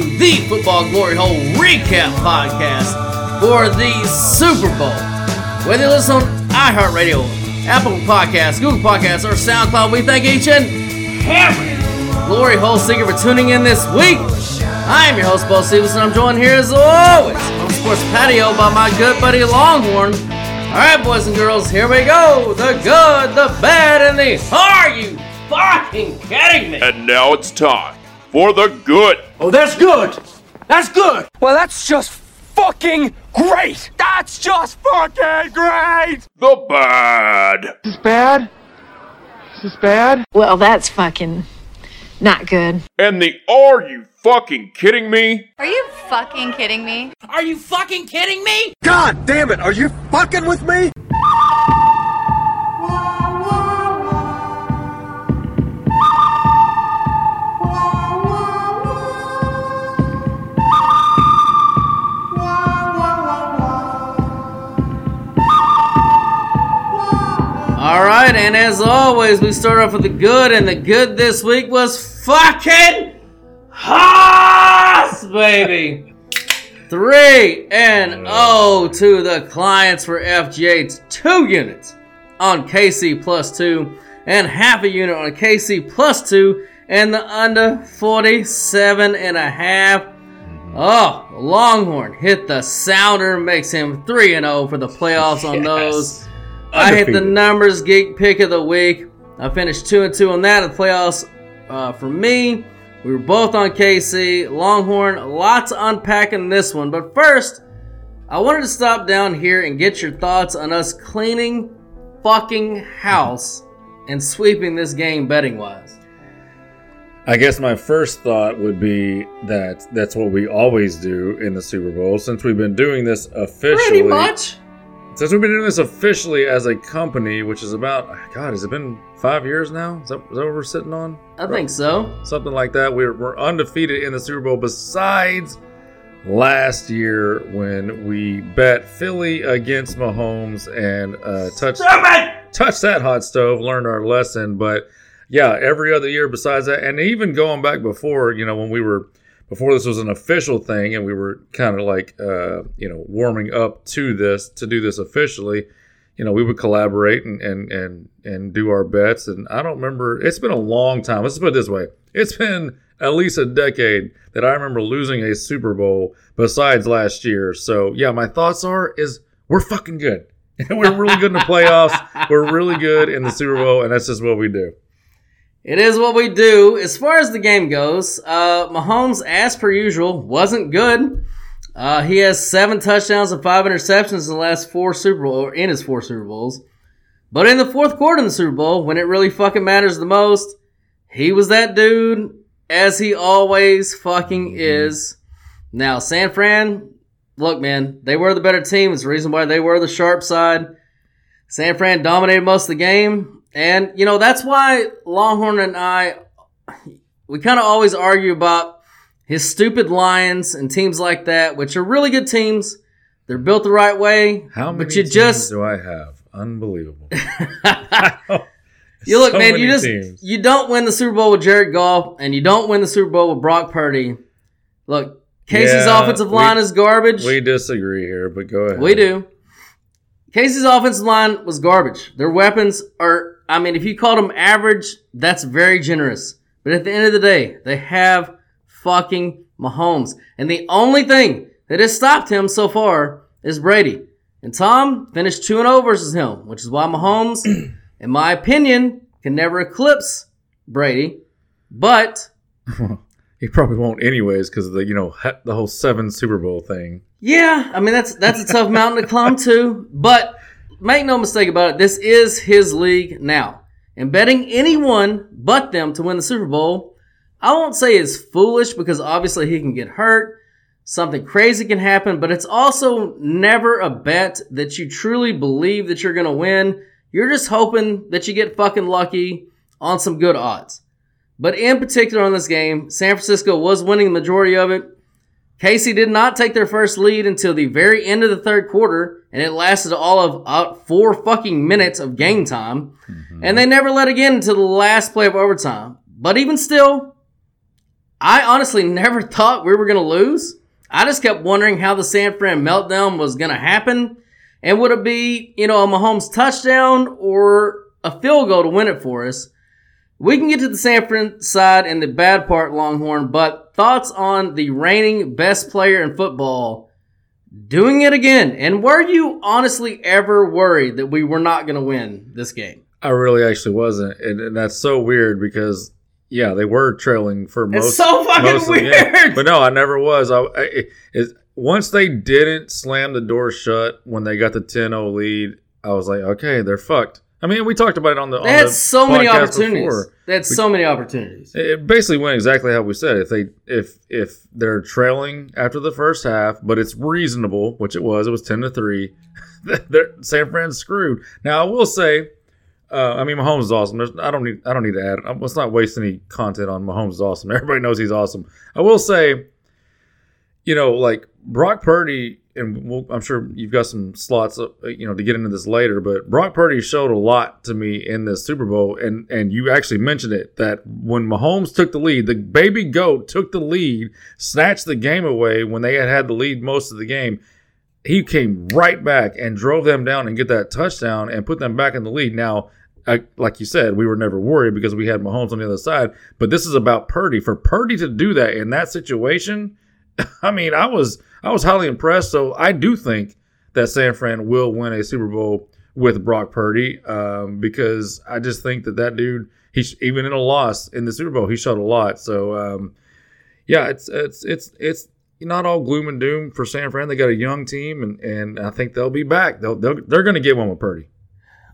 To the Football Glory Hole Recap Podcast for the Super Bowl. Whether you listen on iHeartRadio, Apple Podcasts, Google Podcasts, or SoundCloud, we thank each and every Glory Hole seeker for tuning in this week. I am your host, Bo Stevenson. I'm joined here as always on Sports Patio by my good buddy Longhorn. All right, boys and girls, here we go. The good, the bad, and the are you fucking kidding me? And now it's time for the good. Oh, that's good. That's good. Well, that's just fucking great. That's just fucking great. The bad. Is this bad? Is this bad? Well, that's fucking not good. And the are you fucking kidding me? Are you fucking kidding me? Are you fucking kidding me? God damn it, are you fucking with me? All right, and as always, we start off with the good, and the good this week was fucking Haas, baby. Three and oh to the clients for FGH. Two units on KC plus two, and half a unit on KC plus two, and the under 47 and a half. Mm-hmm. Oh, Longhorn hit the sounder, makes him 3 and 0 for the playoffs on those. I hit the numbers geek pick of the week. I finished two and two on that. In the playoffs uh, for me. We were both on KC Longhorn. Lots to unpack this one, but first, I wanted to stop down here and get your thoughts on us cleaning fucking house and sweeping this game betting wise. I guess my first thought would be that that's what we always do in the Super Bowl since we've been doing this officially. Pretty much. Since we've been doing this officially as a company, which is about God, has it been five years now? Is that, is that what we're sitting on? I think so. Something like that. We're, we're undefeated in the Super Bowl besides last year when we bet Philly against Mahomes and uh, touched touched that hot stove, learned our lesson. But yeah, every other year besides that, and even going back before, you know, when we were before this was an official thing and we were kind of like uh, you know warming up to this to do this officially you know we would collaborate and and and and do our bets. And i don't remember it's been a long time. Let's put it this way. It's been at least a decade that i remember losing a super bowl besides last year. So yeah my thoughts are is we're fucking good. We're really good in the playoffs. We're really good in the super bowl and that's just what we do It is what we do. As far as the game goes, uh, Mahomes, as per usual, wasn't good. Uh, he has seven touchdowns and five interceptions in the last four Super Bowl, or in his four Super Bowls. But in the fourth quarter in the Super Bowl, when it really fucking matters the most, he was that dude, as he always fucking is. Now, San Fran, look, man, they were the better team. It's the reason why they were the sharp side. San Fran dominated most of the game. And, you know, that's why Longhorn and I, we kind of always argue about his stupid Lions and teams like that, which are really good teams. They're built the right way. how many but you teams just, do i have unbelievable you look, So man, you just, teams. you don't win the Super Bowl with Jared Goff and you don't win the Super Bowl with Brock Purdy. Look, KC's Yeah, offensive we- line is garbage. we disagree here but go ahead We do. KC's offensive line was garbage. Their weapons are, I mean, if you called them average, that's very generous. But at the end of the day, they have fucking Mahomes. And the only thing that has stopped him so far is Brady. And Tom finished 2 0 versus him, which is why Mahomes, in my opinion, can never eclipse Brady. But He probably won't anyways because of the you know the whole seven Super Bowl thing. Yeah, I mean that's that's a tough mountain to climb too. But make no mistake about it, this is his league now. And betting anyone but them to win the Super Bowl, I won't say is foolish because obviously he can get hurt. Something crazy can happen, but it's also never a bet that you truly believe that you're going to win. You're just hoping that you get fucking lucky on some good odds. But in particular on this game, San Francisco was winning the majority of it. KC did not take their first lead until the very end of the third quarter, and it lasted all of uh, four fucking minutes of game time. And they never let again until the last play of overtime. But even still, I honestly never thought we were going to lose. I just kept wondering how the San Fran meltdown was going to happen. And would it be, you know, a Mahomes touchdown or a field goal to win it for us? We can get to the San Fran side and the bad part, Longhorn, but thoughts on the reigning best player in football doing it again? And were you honestly ever worried that we were not going to win this game? I really actually wasn't, and, and that's so weird because yeah, they were trailing for most. It's so fucking most of the game. weird. But no, I never was. I, I it, once they didn't slam the door shut when they got the 10-0 lead, I was like, okay, they're fucked. I mean, we talked about it on the. They on had the so many opportunities. before. They had so many opportunities. It basically went exactly how we said. If they if if they're trailing after the first half, but it's reasonable, which it was, it was ten to three. San Fran's screwed. Now I will say, uh, I mean Mahomes is awesome. There's, I don't need I don't need to add. I'm- Let's not waste any content on Mahomes is awesome. Everybody knows he's awesome. I will say, you know, like Brock Purdy, and we'll, I'm sure you've got some slots, uh, you know, to get into this later. But Brock Purdy showed a lot to me in this Super Bowl, and and you actually mentioned it that when Mahomes took the lead, the baby goat took the lead, snatched the game away when they had had the lead most of the game. He came right back and drove them down and get that touchdown and put them back in the lead. Now. I, like you said, we were never worried because we had Mahomes on the other side. But this is about Purdy. For Purdy to do that in that situation, I mean, I was I was highly impressed. So I do think that San Fran will win a Super Bowl with Brock Purdy um, because I just think that that dude, he even in a loss in the Super Bowl, he showed a lot. So um, yeah, it's it's it's it's not all gloom and doom for San Fran. They got a young team, and, and I think they'll be back. They'll, they'll they're going to get one with Purdy.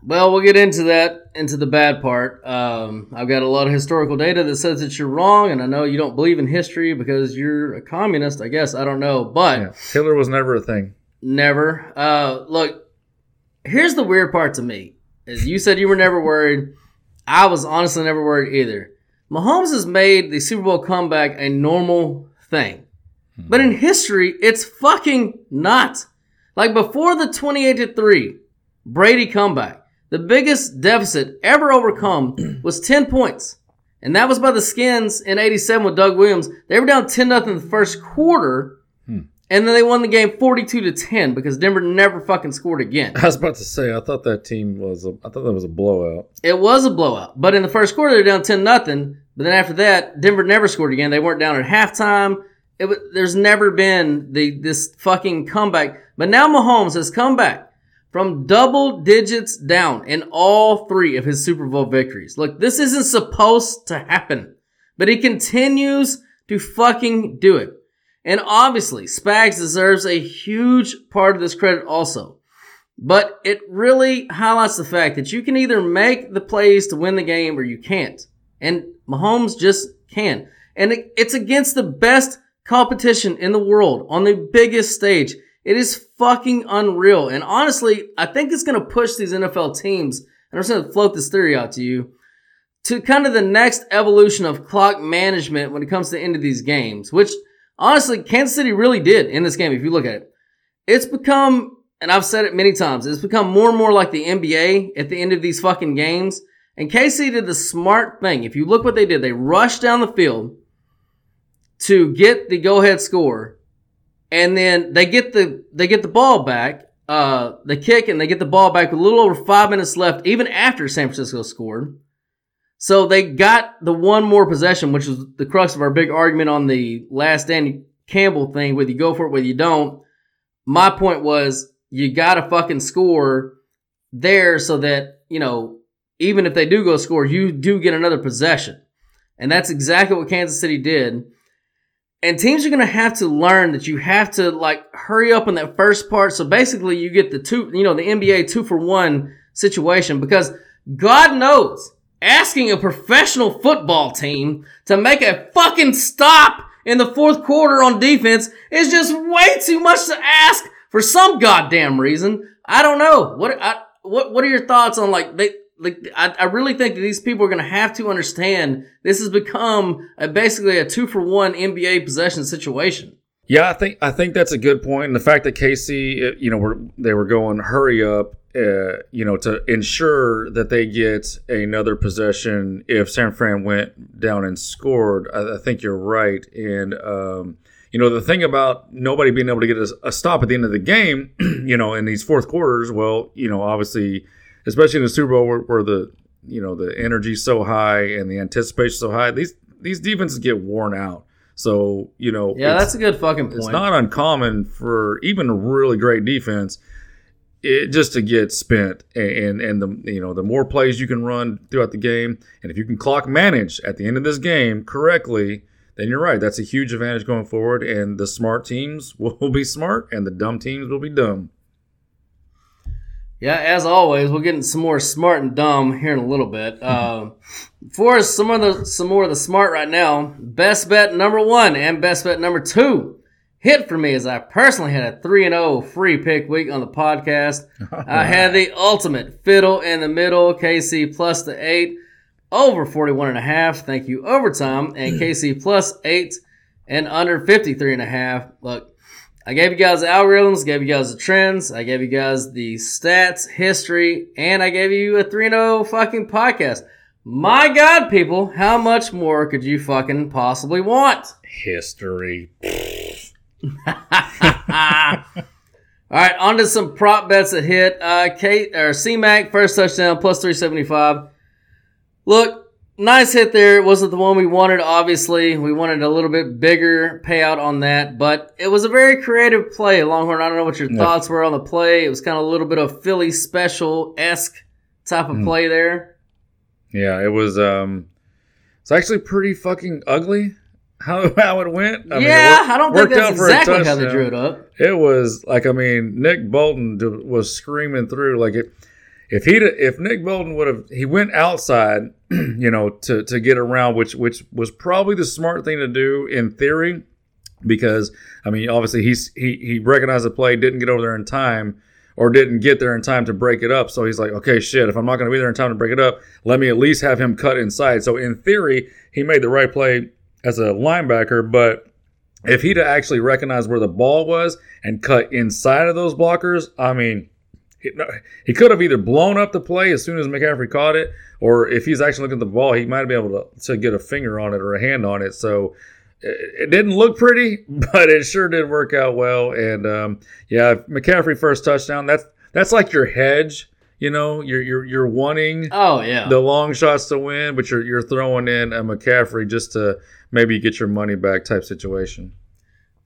Well, we'll get into that, into the bad part. Um, I've got a lot of historical data that says that you're wrong, and I know you don't believe in history because you're a communist, I guess. I don't know. But Yeah, Hitler was never a thing. Never. Uh, look, here's the weird part to me. Is you said you were never worried. I was honestly never worried either. Mahomes has made the Super Bowl comeback a normal thing. But in history, it's fucking not. Like before the 28 to 3 Brady comeback, the biggest deficit ever overcome was 10 points. And that was by the Skins in 87 with Doug Williams. They were down 10 nothing in the first quarter. Hmm. And then they won the game 42 to 10 because Denver never fucking scored again. I was about to say, I thought that team was, a, I thought that was a blowout. It was a blowout. But in the first quarter, they're down 10 nothing. But then after that, Denver never scored again. They weren't down at halftime. It was, there's never been the this fucking comeback. But now Mahomes has come back from double digits down in all three of his Super Bowl victories. Look, this isn't supposed to happen, but he continues to fucking do it. And obviously, Spags deserves a huge part of this credit also. But it really highlights the fact that you can either make the plays to win the game or you can't. And Mahomes just can. And it's against the best competition in the world on the biggest stage. It is fucking unreal. And honestly, I think it's going to push these NFL teams, and I'm just going to float this theory out to you, to kind of the next evolution of clock management when it comes to the end of these games, which honestly, Kansas City really did in this game, if you look at it. It's become, and I've said it many times, it's become more and more like the NBA at the end of these fucking games. And KC did the smart thing. If you look what they did, they rushed down the field to get the go ahead score. And then they get the, they get the ball back, uh, the kick and they get the ball back with a little over five minutes left, even after San Francisco scored. So they got the one more possession, which was the crux of our big argument on the last Danny Campbell thing, whether you go for it, whether you don't. My point was you gotta fucking score there so that, you know, even if they do go score, you do get another possession. And that's exactly what Kansas City did. And teams are going to have to learn that you have to like hurry up in that first part. So basically you get the two, you know, the NBA two for one situation because God knows asking a professional football team to make a fucking stop in the fourth quarter on defense is just way too much to ask for some goddamn reason. I don't know. What I, what what are your thoughts on like they like I, I really think that these people are going to have to understand this has become a, basically a two for one NBA possession situation. Yeah, I think I think that's a good point. And the fact that KC, uh, you know, were they were going hurry up, uh, you know, to ensure that they get another possession if San Fran went down and scored. I, I think you're right. And um, you know, the thing about nobody being able to get a, a stop at the end of the game, you know, in these fourth quarters, well, you know, obviously, especially in the Super Bowl where, where the you know the energy's so high and the anticipation so high, these these defenses get worn out. So you know, Yeah, that's a good fucking point. it's not uncommon for even a really great defense it, just to get spent and and the you know the more plays you can run throughout the game and if you can clock manage at the end of this game correctly then you're right that's a huge advantage going forward and the smart teams will be smart and the dumb teams will be dumb Yeah, as always, we'll get into some more smart and dumb here in a little bit. Uh, for some of the some more of the smart right now. Best bet number one and best bet number two hit for me as I personally had a three and zero free pick week on the podcast. I had the ultimate fiddle in the middle, KC plus the eight over 41 and a half. Thank you overtime and KC plus eight and under 53 and a half. Look, I gave you guys the algorithms, gave you guys the trends, I gave you guys the stats, history, and I gave you a 3 0 fucking podcast. My God, people, how much more could you fucking possibly want? history All right, on to some prop bets that hit. Uh, Kate or C-Mac first touchdown plus three seventy five. Look, nice hit there. It wasn't the one we wanted. Obviously, we wanted a little bit bigger payout on that, but it was a very creative play. Longhorn. I don't know what your Yeah. thoughts were on the play. It was kind of a little bit of Philly special esque type of play there. yeah it was um it's actually pretty fucking ugly how how it went I mean, it yeah, worked- I don't think that's out for a exactly how they drew it up. It was like I mean Nick Bolton was screaming through like it. If he if Nick Bolton would have he went outside, you know, to to get around, which which was probably the smart thing to do in theory, because I mean obviously he's he he recognized the play, didn't get over there in time, or didn't get there in time to break it up. So he's like, okay, shit, if I'm not going to be there in time to break it up, let me at least have him cut inside. So in theory, he made the right play as a linebacker, but if he'd actually recognized where the ball was and cut inside of those blockers, I mean, he, he could have either blown up the play as soon as McCaffrey caught it, or if he's actually looking at the ball, he might be able to, to get a finger on it or a hand on it. So it, it didn't look pretty, but it sure did work out well. And um, yeah, McCaffrey first touchdown. That's that's like your hedge. You know, you're you're you're wanting Oh yeah. the long shots to win, but you're you're throwing in a McCaffrey just to maybe get your money back type situation.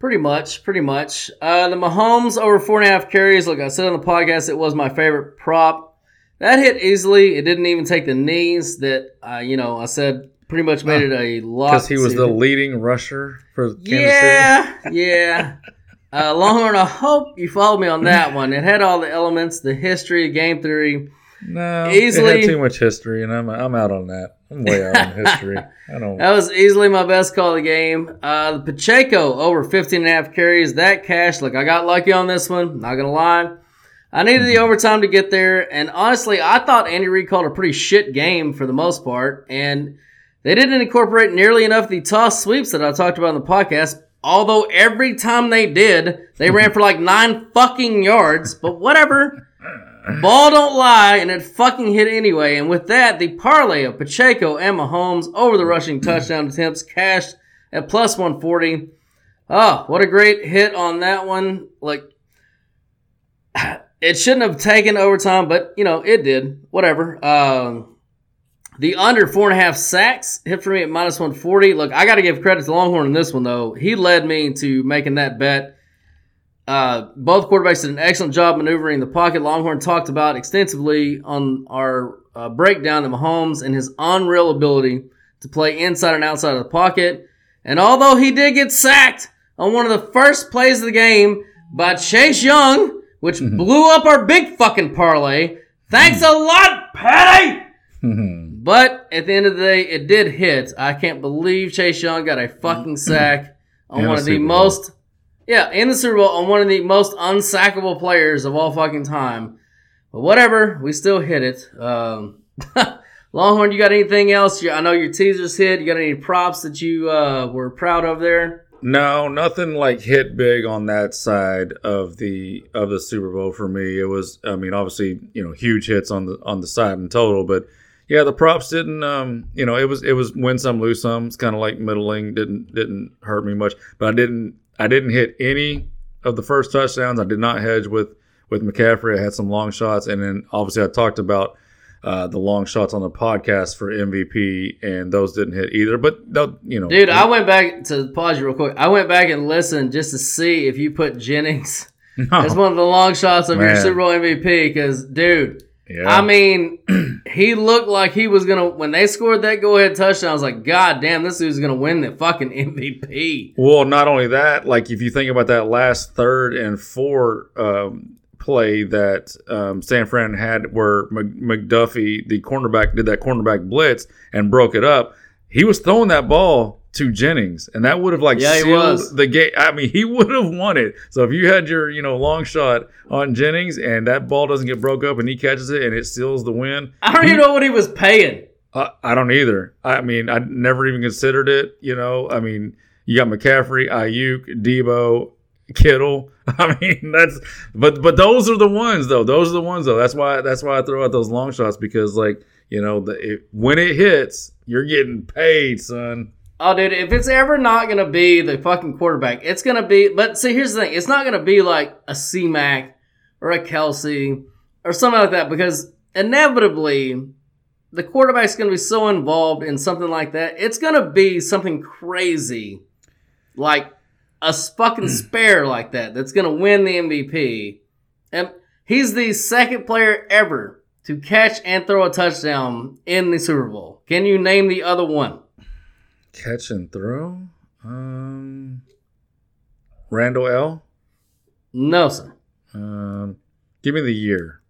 Pretty much, pretty much. Uh, the Mahomes over four and a half carries. Like I said on the podcast, it was my favorite prop. That hit easily. It didn't even take the knees. That uh, you know, I said pretty much made it a lot. Because he was the leading rusher for Kansas City. yeah, yeah. Uh, Longhorn, I hope you followed me on that one. It had all the elements, the history, game theory. No, Easily- it had too much history, and I'm I'm out on that. I'm way out on history. I don't. That was easily my best call of the game. Uh, the Pacheco over 15 and a half carries. That cash, look, I got lucky on this one. Not going to lie. I needed the overtime to get there. And honestly, I thought Andy Reid called a pretty shit game for the most part. And they didn't incorporate nearly enough the toss sweeps that I talked about in the podcast. Although every time they did, they ran for like nine fucking yards. But whatever. Ball don't lie, and it fucking hit anyway. And with that, the parlay of Pacheco and Mahomes over the rushing touchdown attempts cashed at plus 140. Oh, what a great hit on that one. Like, it shouldn't have taken overtime, but, you know, it did. Whatever. Um, the under four and a half sacks hit for me at minus 140. Look, I got to give credit to Longhorn in this one, though. He led me to making that bet. Uh, both quarterbacks did an excellent job maneuvering the pocket. Longhorn talked about extensively on our uh, breakdown that Mahomes and his unreal ability to play inside and outside of the pocket. And although he did get sacked on one of the first plays of the game by Chase Young, which blew up our big fucking parlay, thanks a lot, Patty! But at the end of the day, it did hit. I can't believe Chase Young got a fucking sack on one of the most, yeah, in the Super Bowl on one of the most unsackable players of all fucking time. But whatever, we still hit it. Um, Longhorn, you got anything else? I know your teasers hit. You got any props that you uh, were proud of there? No, nothing like hit big on that side of the of the Super Bowl for me. It was, I mean, obviously, you know, huge hits on the on the side in total, but yeah, the props didn't, um, you know, it was it was win some lose some. It's kind of like middling. Didn't didn't hurt me much, but I didn't I didn't hit any of the first touchdowns. I did not hedge with with McCaffrey. I had some long shots, and then obviously I talked about uh, the long shots on the podcast for MVP, and those didn't hit either. But you know, Dude, I went back to pause you real quick. I went back and listened just to see if you put Jennings as one of the long shots of your Super Bowl MVP. Because, dude, yeah. I mean, he looked like he was gonna when they scored that go ahead touchdown. I was like, God damn, this dude's gonna win the fucking MVP. Well, not only that, like if you think about that last third and four um, play that um, San Fran had, where McDuffie, the cornerback, did that cornerback blitz and broke it up, he was throwing that ball to Jennings, and that would have like Yeah, sealed the game. I mean, he would have won it. So if you had your you know long shot on Jennings and that ball doesn't get broke up and he catches it and it seals the win, I don't even know what he was paying. uh, I don't either. I mean, I never even considered it. You know, I mean, you got McCaffrey, Aiyuk, Debo, Kittle. I mean, that's but but those are the ones though. Those are the ones though. That's why that's why I throw out those long shots because like you know the it, when it hits, you're getting paid, son. Oh, dude, if it's ever not gonna be the fucking quarterback, it's gonna be. But see, here's the thing: it's not gonna be like a C Mac or a Kelsey or something like that because inevitably the quarterback's gonna be so involved in something like that. It's gonna be something crazy, like a fucking spare like that that's gonna win the MVP. And he's the second player ever to catch and throw a touchdown in the Super Bowl. Can you name the other one? Catch and throw. Um, Randle El No, sir. Um, give me the year.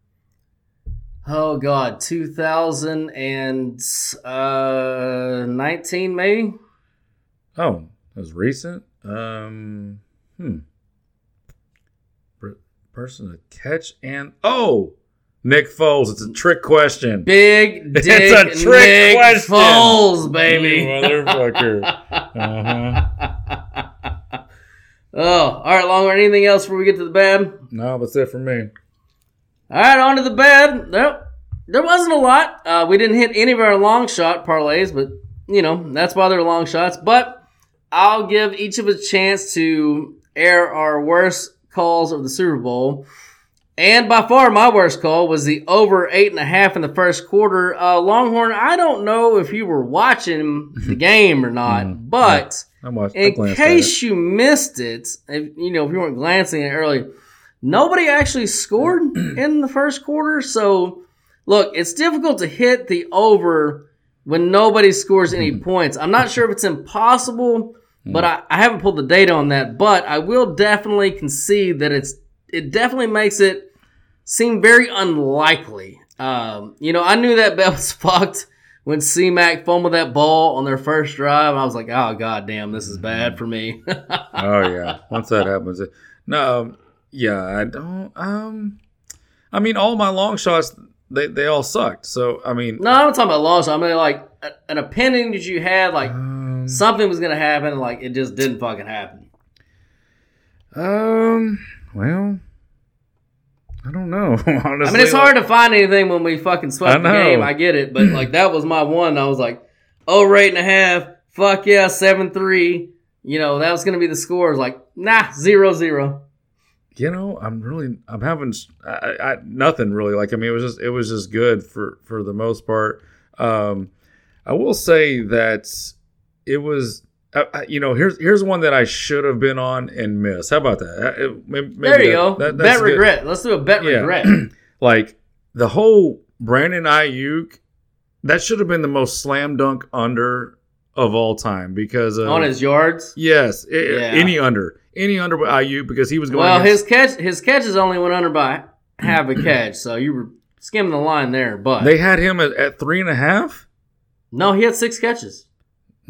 Oh God, 2019 maybe. Oh, that was recent. Um, hmm. Person to catch and oh, Nick Foles. It's a trick question. Big dick It's a trick Nick question. Foles, baby. You motherfucker. uh-huh. Oh, all right, Longhorn. Anything else before we get to the bad? No, that's it for me. All right, on to the bad. Nope. There wasn't a lot. Uh, we didn't hit any of our long shot parlays, but you know that's why they're long shots. But I'll give each of us a chance to air our worst calls of the Super Bowl. And by far, my worst call was the over eight and a half in the first quarter. Uh, Longhorn, I don't know if you were watching the game or not, mm-hmm. but I watched. I in case you missed it, if, you know, if you weren't glancing at it early, nobody actually scored in the first quarter. So, look, it's difficult to hit the over when nobody scores any mm-hmm. points. I'm not sure if it's impossible, but mm-hmm. I, I haven't pulled the data on that. But I will definitely concede that it's it definitely makes it seem very unlikely. Um, you know, I knew that bet was fucked when C-Mac fumbled that ball on their first drive. I was like, oh, god damn, this is bad for me. Oh yeah. Once that happens, it, no. Um, yeah, I don't. Um, I mean, all my long shots, they they all sucked. So I mean, no, I'm not talking about loss. I mean, like, a- an opinion that you had, like, um, something was going to happen, like, it just didn't fucking happen. um, well, I don't know. Honestly, I mean, it's hard to find anything when we fucking swept the game. I get it, but like that was my one. I was like, oh, eight and a half. Fuck yeah, seven three. You know that was gonna be the score. Like, nah, zero zero. you know i'm really i'm having I, I nothing really like i mean it was just it was just good for for the most part um i will say that it was you know here's here's one that i should have been on and missed how about that Uh, maybe- There you that- go. that- bet good. regret. Let's do a bet Yeah. regret. like the whole brandon aiyuk that should have been the most slam dunk under of all time because of, on his yards. yes i- Yeah. any under any under with aiyuk because he was going Well, against- his catch his catches only went under by half a catch, so you were skimming the line there. But They had him at, at three and a half. No, he had six catches.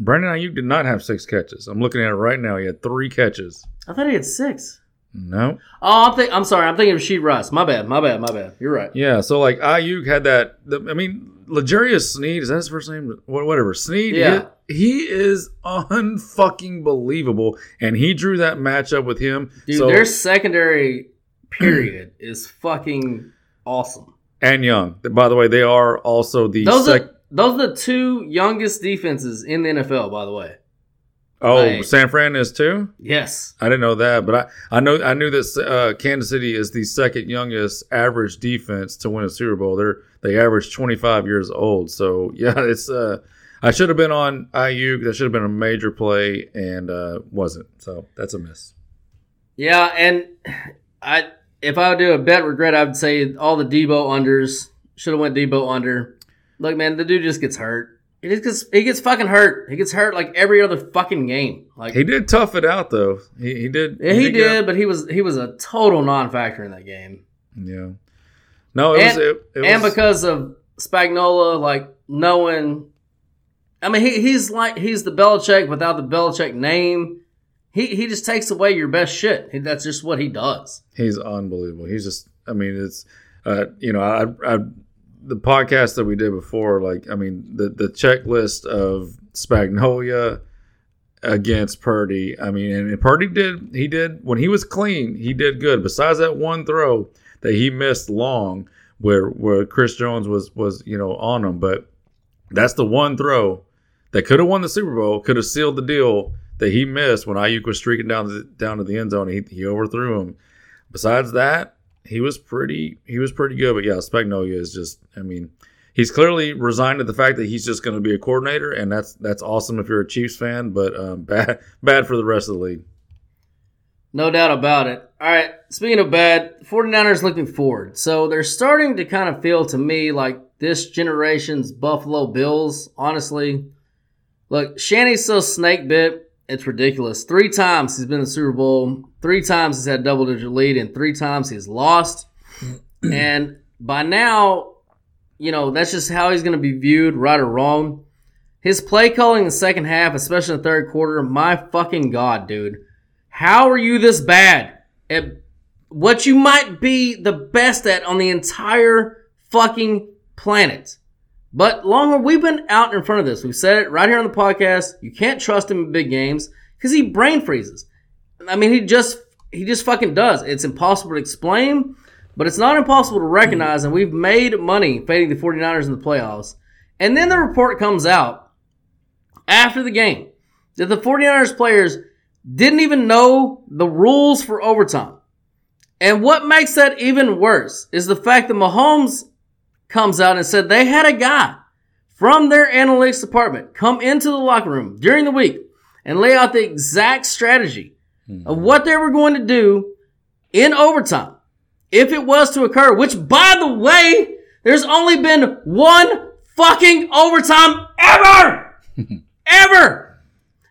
Brandon Aiyuk did not have six catches. I'm looking at it right now. He had three catches. I thought he had six. No. Oh, I'm, think- I'm sorry. I'm thinking of Rashee Rice. My bad. My bad. My bad. You're right. Yeah, so like Aiyuk had that. The, I mean, L'Jarius Sneed is that his first name? Whatever. Sneed. Yeah. He, he is unfucking believable, and he drew that matchup with him. Dude, so, their secondary period is fucking awesome. and Young. By the way, they are also the Those sec- are those are the two youngest defenses in the NFL. By the way, oh like- San Fran is too. yes. I didn't know that, but I, I know I knew that uh, Kansas City is the second youngest average defense to win a Super Bowl. They're they average 25 years old. So yeah, it's uh I should have been on Aiyuk. That should have been a major play and uh, wasn't. So that's a miss. Yeah, and I if I would do a bet regret, I would say all the Debo unders should have went Debo under. Look, man, the dude just gets hurt. He just gets he gets fucking hurt. He gets hurt like every other fucking game. Like He did tough it out though. He, he did. yeah, he get- did, but he was he was a total non-factor in that game. Yeah. No, it and, was. It, it and was, because of Spagnuolo, like knowing, I mean, he, he's like he's the Belichick without the Belichick name. He he just takes away your best shit. He, that's just what he does. He's unbelievable. He's just. I mean, it's. Uh, you know, I, I the podcast that we did before. Like, I mean, the the checklist of Spagnolia against Purdy. I mean, and Purdy did. He did when he was clean. He did good. Besides that one throw that he missed long, where where Chris Jones was was you know on him, but that's the one throw that could have won the Super Bowl, could have sealed the deal that he missed when Aiyuk was streaking down the, down to the end zone. He, he overthrew him. Besides that, he was pretty he was pretty good. But yeah, Spagnolia is just I mean, he's clearly resigned to the fact that he's just going to be a coordinator, and that's that's awesome if you're a Chiefs fan, but um, bad bad for the rest of the league. No doubt about it. All right, speaking of bad, 49ers looking forward. So they're starting to kind of feel to me like this generation's Buffalo Bills, honestly. Look, Shanny's so snake bit, it's ridiculous. Three times he's been in the Super Bowl, three times he's had a double digit lead, and three times he's lost. and by now, you know, that's just how he's going to be viewed, right or wrong. His play calling in the second half, especially in the third quarter, my fucking God, dude. How are you this bad at what you might be the best at on the entire fucking planet? But Longhorn, we've been out in front of this. We've said it right here on the podcast. You can't trust him in big games because he brain freezes. I mean, he just he just fucking does. It's impossible to explain, but it's not impossible to recognize. And we've made money fading the 49ers in the playoffs. And then the report comes out after the game that the 49ers players didn't even know the rules for overtime. And what makes that even worse is the fact that Mahomes comes out and said they had a guy from their analytics department come into the locker room during the week and lay out the exact strategy of mm-hmm. what they were going to do in overtime if it was to occur, which by the way, there's only been one fucking overtime ever! ever!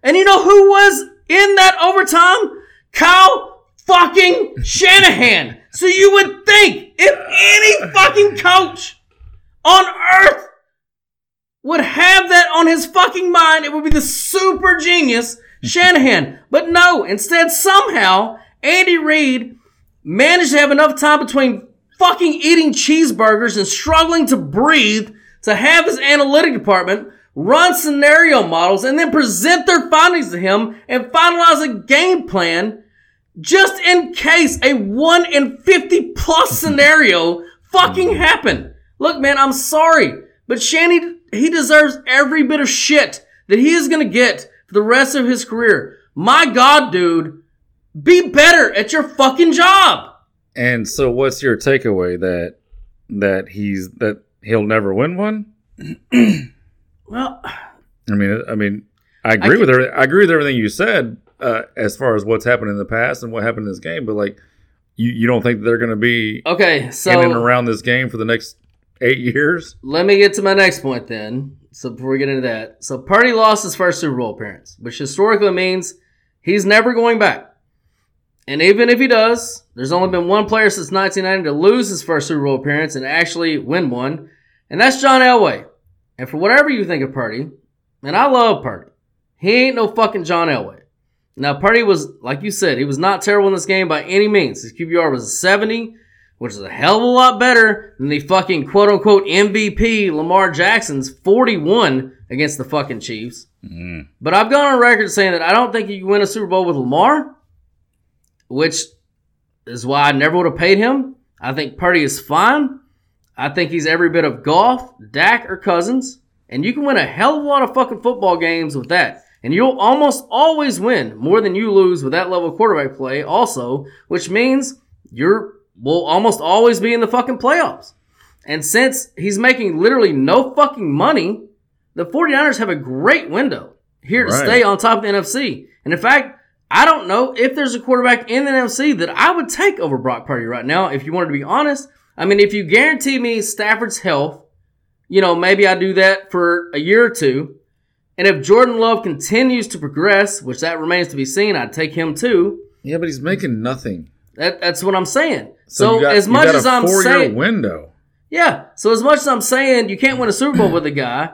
And you know who was in that overtime? Kyle fucking Shanahan. So you would think if any fucking coach on earth would have that on his fucking mind, it would be the super genius Shanahan. But no, instead somehow Andy Reid managed to have enough time between fucking eating cheeseburgers and struggling to breathe to have his analytic department run scenario models and then present their findings to him and finalize a game plan just in case a 1 in 50 plus scenario fucking happened. Look, man, I'm sorry, but Shanny, he deserves every bit of shit that he is going to get for the rest of his career. My God, dude, be better at your fucking job. And so, what's your takeaway that that he's that he'll never win one? Well, I mean, I mean, I agree with her. I agree with everything you said uh, as far as what's happened in the past and what happened in this game. But like, you you don't think they're going to be okay, in and around this game for the next eight years? let me get to my next point then. So before we get into that, so Purdy lost his first Super Bowl appearance, which historically means he's never going back. And even if he does, there's only been one player since 1990 to lose his first Super Bowl appearance and actually win one, and that's John Elway. And for whatever you think of Purdy, and I love Purdy, he ain't no fucking John Elway. Now, Purdy was, like you said, he was not terrible in this game by any means. His QBR was 70, which is a hell of a lot better than the fucking quote unquote MVP Lamar Jackson's 41 against the fucking Chiefs. Mm-hmm. But I've gone on record saying that I don't think you can win a Super Bowl with Lamar, which is why I never would have paid him. I think Purdy is fine. I think he's every bit of Goff, Dak, or Cousins. And you can win a hell of a lot of fucking football games with that. And you'll almost always win more than you lose with that level of quarterback play, also, which means you're will almost always be in the fucking playoffs. And since he's making literally no fucking money, the 49ers have a great window here to Right. stay on top of the NFC. And in fact, I don't know if there's a quarterback in the NFC that I would take over Brock Purdy right now, if you wanted to be honest. I mean, if you guarantee me Stafford's health, you know, maybe I do that for a year or two. And if Jordan Love continues to progress, which that remains to be seen, I'd take him too. Yeah, but he's making nothing. That, that's what I'm saying. So, you got- as much as I'm saying, window. yeah. So as much as I'm saying you can't win a Super Bowl with a guy,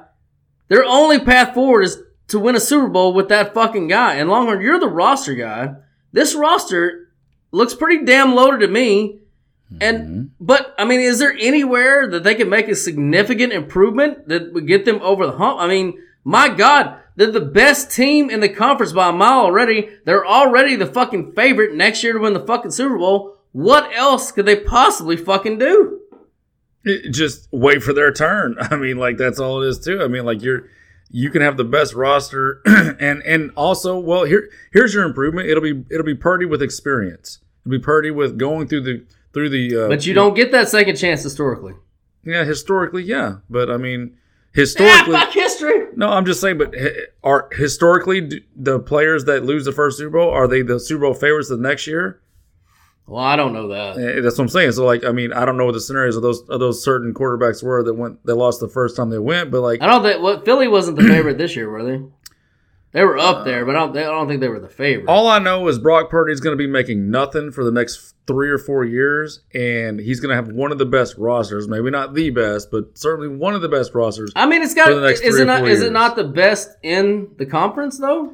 their only path forward is to win a Super Bowl with that fucking guy. And Longhorn, you're the roster guy. This roster looks pretty damn loaded to me. And mm-hmm. but I mean, is there anywhere that they can make a significant improvement that would get them over the hump? I mean, my God, they're the best team in the conference by a mile already. They're already the fucking favorite next year to win the fucking Super Bowl. What else could they possibly fucking do? It- just wait for their turn. I mean, like that's all it is too. I mean, like you're you can have the best roster and and also well here here's your improvement. It'll be it'll be Purdy with experience. It'll be Purdy with going through the through the uh, But you don't get that second chance historically. yeah historically yeah. But I mean historically fuck history. no I'm just saying. But are historically the players that lose the first Super Bowl are they the Super Bowl favorites the next year? Well, I don't know that. Eh, That's what I'm saying. So like I mean I don't know what the scenarios of those of those certain quarterbacks were that went they lost the first time they went. But like I don't think what Philly wasn't the favorite this year, were they? They were up there, but I don't, uh, I don't think they were the favorite. All I know is Brock Purdy's going to be making nothing for the next three or four years, and he's going to have one of the best rosters. Maybe not the best, but certainly one of the best rosters I mean, it's got. For the next Is three it or not? four Is it not the best in the conference though?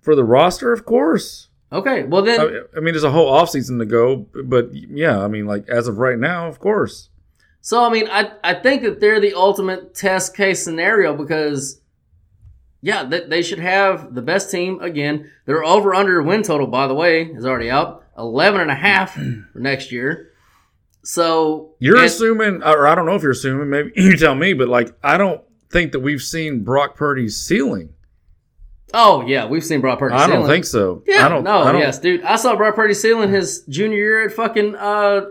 for the roster, of course. Okay, well then, I, I mean, there's a whole offseason to go, but yeah, I mean, like as of right now, of course. so I mean, I I think that they're the ultimate test case scenario because, yeah, they, they should have the best team again. Their over under win total, by the way, is already up 11 and a half for next year. So You're and- assuming, or I don't know if you're assuming, maybe you tell me, but like I don't think that we've seen Brock Purdy's ceiling. Oh yeah, we've seen Brock Purdy. I don't think so. Yeah, I don't. no, I don't, yes, dude. I saw Brock Purdy ceiling his junior year at fucking uh,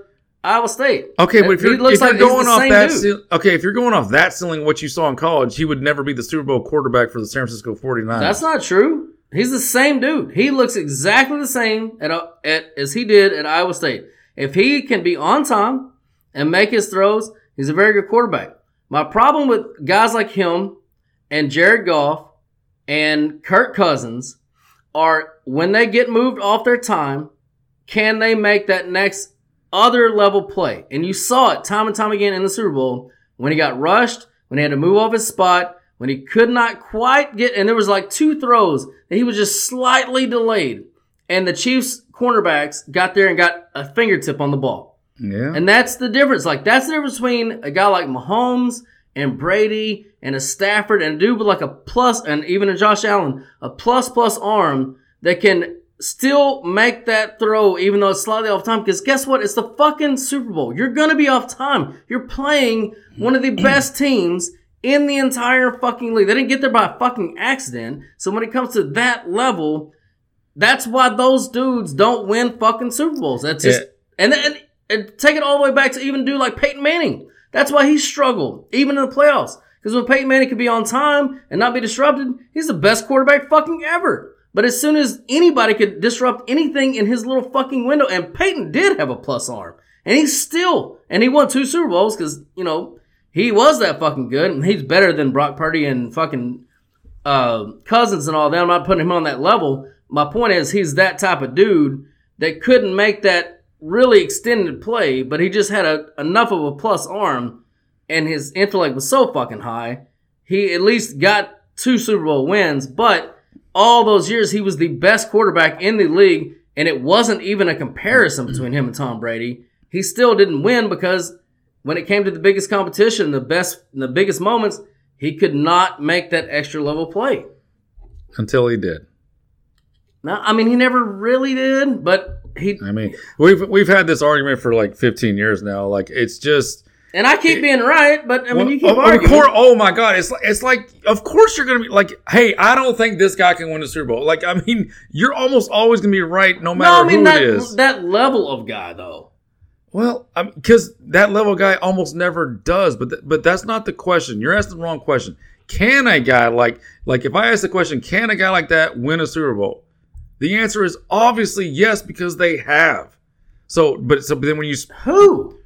Iowa State. Okay, but if He you're, looks if you're like going off that, ceil- okay, if you're going off that ceiling, what you saw in college, he would never be the Super Bowl quarterback for the San Francisco 49ers. That's not true. He's the same dude. He looks exactly the same at, uh, at as he did at Iowa State. If he can be on time and make his throws, he's a very good quarterback. My problem with guys like him and Jared Goff and Kirk Cousins are when they get moved off their time, can they make that next other level play? And you saw it time and time again in the Super Bowl when he got rushed, when he had to move off his spot, when he could not quite get, and there was like two throws that he was just slightly delayed, and the Chiefs cornerbacks got there and got a fingertip on the ball. yeah. And that's the difference. Like that's the difference between a guy like Mahomes and Brady and a Stafford and a dude with like a plus and even a Josh Allen, a plus plus arm that can still make that throw even though it's slightly off time. Because guess what? It's the fucking Super Bowl. You're gonna be off time. You're playing one of the best teams in the entire fucking league. They didn't get there by fucking accident. So when it comes to that level, that's why those dudes don't win fucking Super Bowls. That's just Yeah. and, and and take it all the way back to even do like Peyton Manning. That's why he struggled even in the playoffs. Because when Peyton Manning could be on time and not be disrupted, he's the best quarterback fucking ever. But as soon as anybody could disrupt anything in his little fucking window, and Peyton did have a plus arm, and he's still and he won two Super Bowls because you know he was that fucking good, and he's better than Brock Purdy and fucking uh, Cousins and all that. I'm not putting him on that level. My point is, he's that type of dude that couldn't make that really extended play, but he just had a, enough of a plus arm, and his intellect was so fucking high he at least got two Super Bowl wins, but all those years he was the best quarterback in the league, and it wasn't even a comparison between him and Tom Brady. He still didn't win because when it came to the biggest competition, the best, the biggest moments, he could not make that extra level play. Until he did. No, I mean he never really did, but he I mean, we've we've had this argument for like 15 years now. Like it's just and I keep being right, but I mean you keep of, arguing. course. Oh my god, it's like it's like of course you're gonna be like, hey, I don't think this guy can win the Super Bowl. Like I mean, you're almost always gonna be right no no, matter I mean who that it is. that level of guy though. Well, because that level guy almost never does. But th- but that's not the question. You're asking the wrong question. Can a guy like like if I ask the question, can a guy like that win a Super Bowl? The answer is obviously yes because they have. So, but so but then when you Who?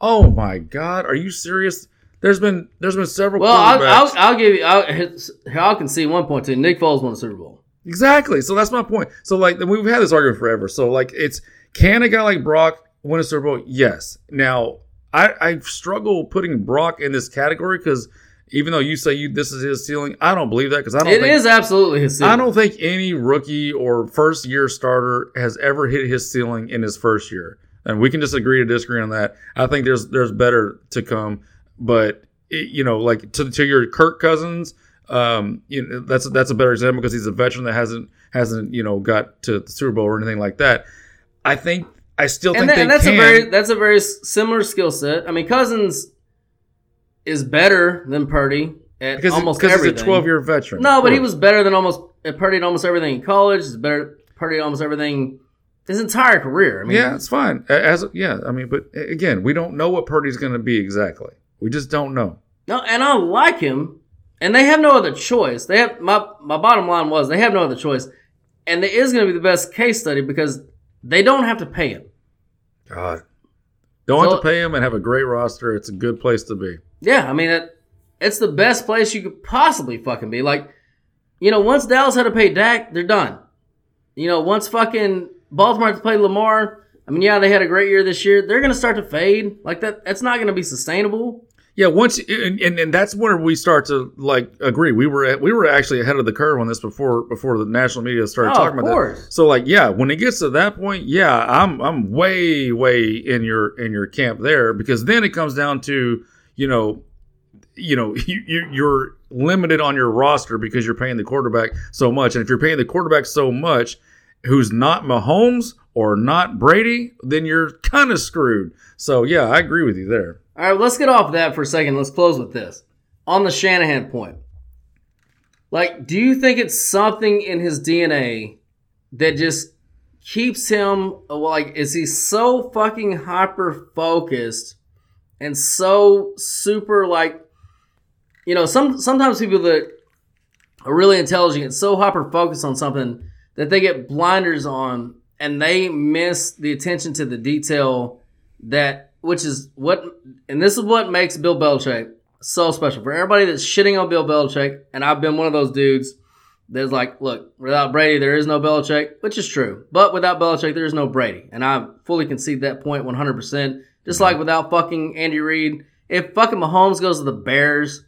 Oh my god, are you serious? There's been there's been several. Well, I'll, I'll, I'll give you. I'll, I'll concede one point to. Nick Foles won a Super Bowl. Exactly. So that's my point. So like we've had this argument forever. So like it's can a guy like Brock win a Super Bowl? Yes. Now I I struggle putting Brock in this category because even though you say you this is his ceiling, I don't believe that because I don't. It think, is absolutely his. ceiling. I don't think any rookie or first year starter has ever hit his ceiling in his first year. And we can just agree to disagree on that. I think there's there's better to come, but it, you know, like to to your Kirk Cousins, um, you know, that's that's a better example because he's a veteran that hasn't hasn't you know got to the Super Bowl or anything like that. I think I still And, think that, and that's can. a very that's a very similar skill set. I mean, Cousins is better than Purdy at because almost because he's a 12 year veteran. No, but he was better than almost at Purdy at almost everything in college. He's better Purdy at almost everything his entire career. I mean, yeah, it's fine. As yeah, I mean, but again, we don't know what Purdy's going to be exactly. We just don't know. No, and I like him, and they have no other choice. They have my my bottom line was they have no other choice, and it is going to be the best case study because they don't have to pay him. God. Don't have to pay him and have a great roster. It's a good place to be. Yeah, I mean it, it's the best place you could possibly fucking be. Like, you know, once Dallas had to pay Dak, they're done. You know, once fucking Baltimore had to play Lamar, I mean, yeah, they had a great year this year. They're gonna start to fade. Like that, that's not gonna be sustainable. Yeah, once and, and, and that's where we start to like agree. We were at, we were actually ahead of the curve on this before before the national media started Oh, talking of about course. that. So like, yeah, when it gets to that point, yeah, I'm I'm way way in your in your camp there because then it comes down to you know you know you, you you're limited on your roster because you're paying the quarterback so much, and if you're paying the quarterback so much, who's not Mahomes or not Brady, then you're kind of screwed. So yeah, I agree with you there. All right, let's get off that for a second. Let's close with this. On the Shanahan point, like, do you think it's something in his DNA that just keeps him like? Is he so fucking hyper focused and so super like? You know, some sometimes people that are really intelligent so hyper focused on something that they get blinders on and they miss the attention to the detail that which is what and this is what makes Bill Belichick so special. For everybody that's shitting on Bill Belichick and I've been one of those dudes that's like look without Brady there is no Belichick which is true. But without Belichick there is no Brady. And I fully concede that point 100% just like without fucking Andy Reid if fucking Mahomes goes to the Bears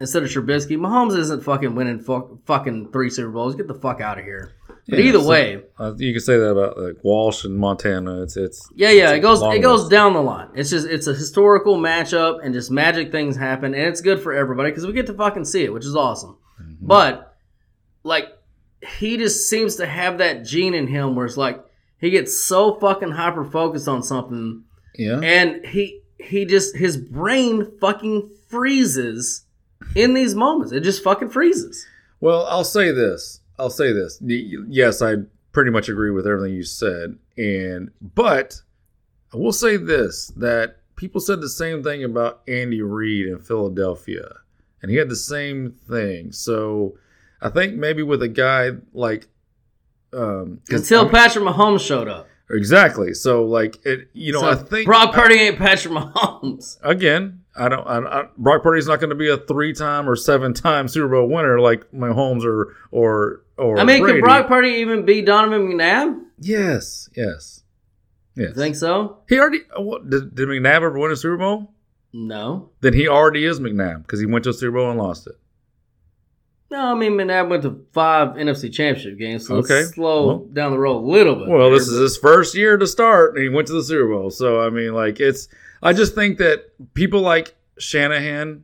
instead of Trubisky Mahomes isn't fucking winning fu- fucking three Super Bowls. Get the fuck out of here but Yeah, either so- way Uh, you can say that about like Walsh and Montana. It's it's Yeah, yeah, it's it goes it goes down the line. It's just it's a historical matchup and just magic things happen and it's good for everybody because we get to fucking see it, which is awesome. Mm-hmm. But like he just seems to have that gene in him where it's like he gets so fucking hyper focused on something Yeah, and he he just his brain fucking freezes in these moments. It just fucking freezes. Well, I'll say this. I'll say this. Yes, I pretty much agree with everything you said, and but I will say this: that people said the same thing about Andy Reid in Philadelphia, and he had the same thing. So I think maybe with a guy like um Until I'm- Patrick Mahomes showed up. Exactly. So like it, you know, So I think Brock Purdy ain't Patrick Mahomes. again, I don't. I, I, Brock Purdy's not going to be a three-time or seven-time Super Bowl winner like Mahomes or or or. I mean, Brady. could Brock Purdy even be Donovan McNabb? Yes, yes, yes. Think so? he already what, did, did McNabb ever win a Super Bowl? No. Then he already is McNabb because he went to a Super Bowl and lost it. No, I mean McNabb went to five NFC Championship games, so Okay. slow Well- down the road a little bit. Well, there, this is his first year to start, and he went to the Super Bowl. So I mean, like it's. I just think that people like Shanahan,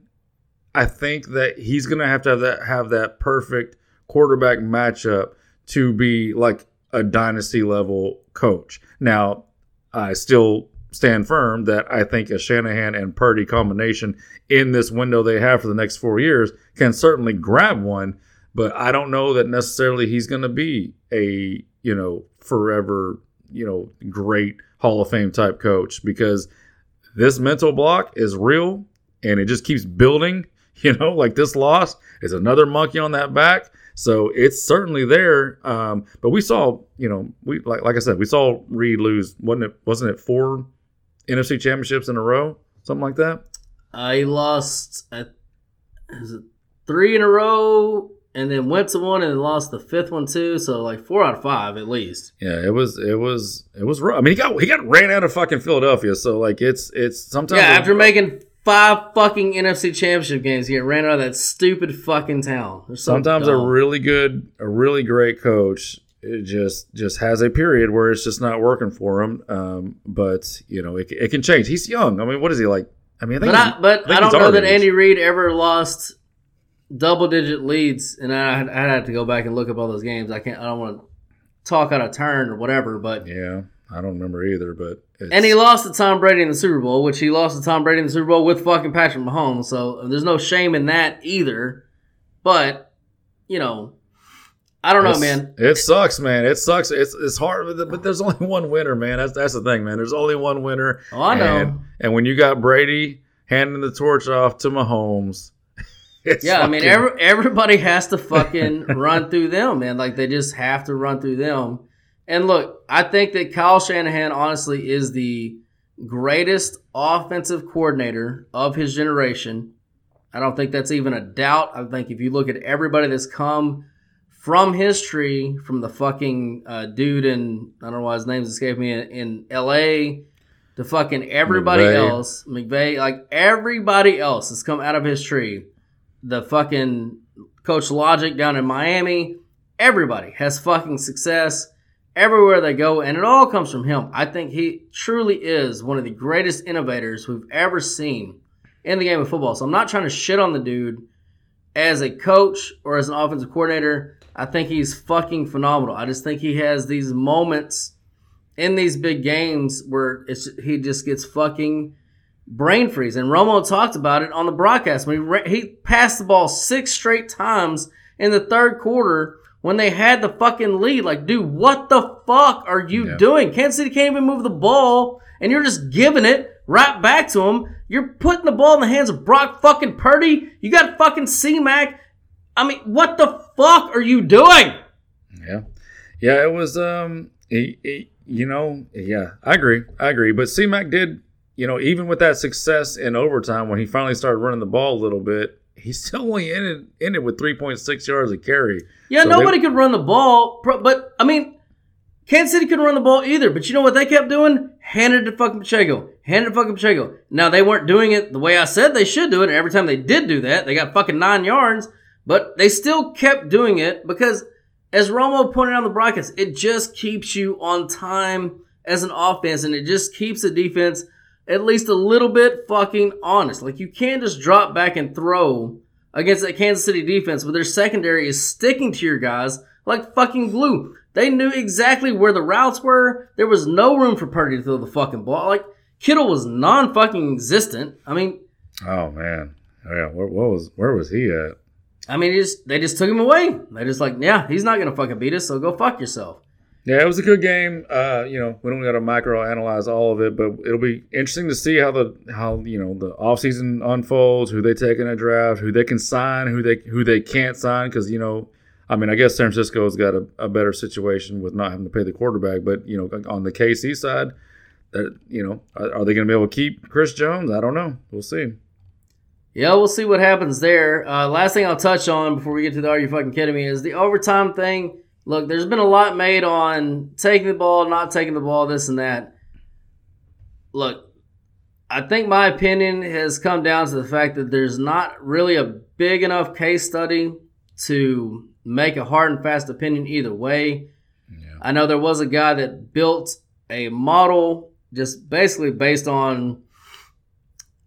I think that he's gonna have to have that have that perfect quarterback matchup to be like a dynasty level coach. Now, I still stand firm that I think a Shanahan and Purdy combination in this window they have for the next four years can certainly grab one, but I don't know that necessarily he's going to be a you know forever you know great Hall of Fame type coach because this mental block is real and it just keeps building. You know, like this loss is another monkey on that back. So it's certainly there. Um, but we saw, you know, we like like I said, we saw Reid lose. wasn't it? Wasn't it four NFC championships in a row, something like that? I lost at is it three in a row, and then went to one and lost the fifth one too. So like four out of five at least. Yeah, it was it was it was rough. I mean, he got he got ran out of fucking Philadelphia. So like it's it's sometimes Yeah, after making five fucking NFC Championship games, he get ran out of that stupid fucking town. So sometimes a really good a really great coach it just just has a period where it's just not working for him um, but you know it, it can change he's young i mean what is he like i mean i think But I, but think I don't know that. Andy Reid ever lost double digit leads, and I I'd have to go back and look up all those games. I can't. I don't want to talk out of turn or whatever. But yeah i don't remember either but it's, and he lost to Tom Brady in the Super Bowl, which he lost to Tom Brady in the Super Bowl with fucking Patrick Mahomes. So there's no shame in that either. But you know, I don't know, it's- man. it sucks man it sucks it's it's hard but- but there's only one winner man that's that's the thing man there's only one winner Oh, I know. and, and when you got brady handing the torch off to mahomes it's Yeah, I mean, every, everybody has to fucking run through them, man. Like they just have to run through them. And look, I think that Kyle Shanahan honestly is the greatest offensive coordinator of his generation. I don't think that's even a doubt. I think if you look at everybody that's come from his tree, from the fucking uh, dude in I don't know why his name's escaped me in, in L.A. to fucking everybody McVay. else, McVay, like everybody else has come out of his tree the fucking Coach Logic down in Miami. Everybody has fucking success everywhere they go, and it all comes from him. I think he truly is one of the greatest innovators we've ever seen in the game of football. So I'm not trying to shit on the dude as a coach or as an offensive coordinator. I think he's fucking phenomenal. I just think he has these moments in these big games where he just gets fucking brain freeze. And Romo talked about it on the broadcast when he he passed the ball six straight times in the third quarter when they had the fucking lead. Like, dude, what the fuck are you Yeah. doing? Kansas City can't even move the ball, and you're just giving it right back to him. You're putting the ball in the hands of Brock fucking Purdy. You got fucking C-Mac. I mean, what the fuck are you doing? Yeah, yeah. It was um, he, he- you know, yeah. I agree, I agree. But C Mac did, you know, even with that success in overtime when he finally started running the ball a little bit, he still only ended ended with three point six yards of carry. Yeah, So nobody they- could run the ball, but I mean, Kansas City couldn't run the ball either. But you know what they kept doing? Handed it to fucking Pacheco. Handed it to fucking Pacheco. Now they weren't doing it the way I said they should do it. And every time they did do that, they got fucking nine yards. But they still kept doing it because, as Romo pointed out on the broadcast, it just keeps you on time as an offense, and it just keeps the defense at least a little bit fucking honest. Like you can't just drop back and throw against that Kansas City defense, but their secondary is sticking to your guys like fucking glue. They knew exactly where the routes were. There was no room for Purdy to throw the fucking ball. Like Kittle was non fucking existent. I mean, Oh man, oh, yeah. Where, what was where was he at? I mean, just, they just took him away. They just like, yeah, he's not gonna fucking beat us, so go fuck yourself. Yeah, it was a good game. Uh, you know, we don't got to micro analyze all of it, but it'll be interesting to see how the how you know the offseason unfolds, who they take in a draft, who they can sign, who they who they can't sign, because you know, I mean, I guess San Francisco's got a, a better situation with not having to pay the quarterback, but you know, on the KC side, that you know, are, are they going to be able to keep Chris Jones? I don't know. We'll see. Yeah, we'll see what happens there. Uh, last thing I'll touch on before we get to the Are You Fucking Kidding Me is the overtime thing. Look, there's been a lot made on taking the ball, not taking the ball, this and that. Look, I think my opinion has come down to the fact that there's not really a big enough case study to make a hard and fast opinion either way. I know there was a guy that built a model just basically based on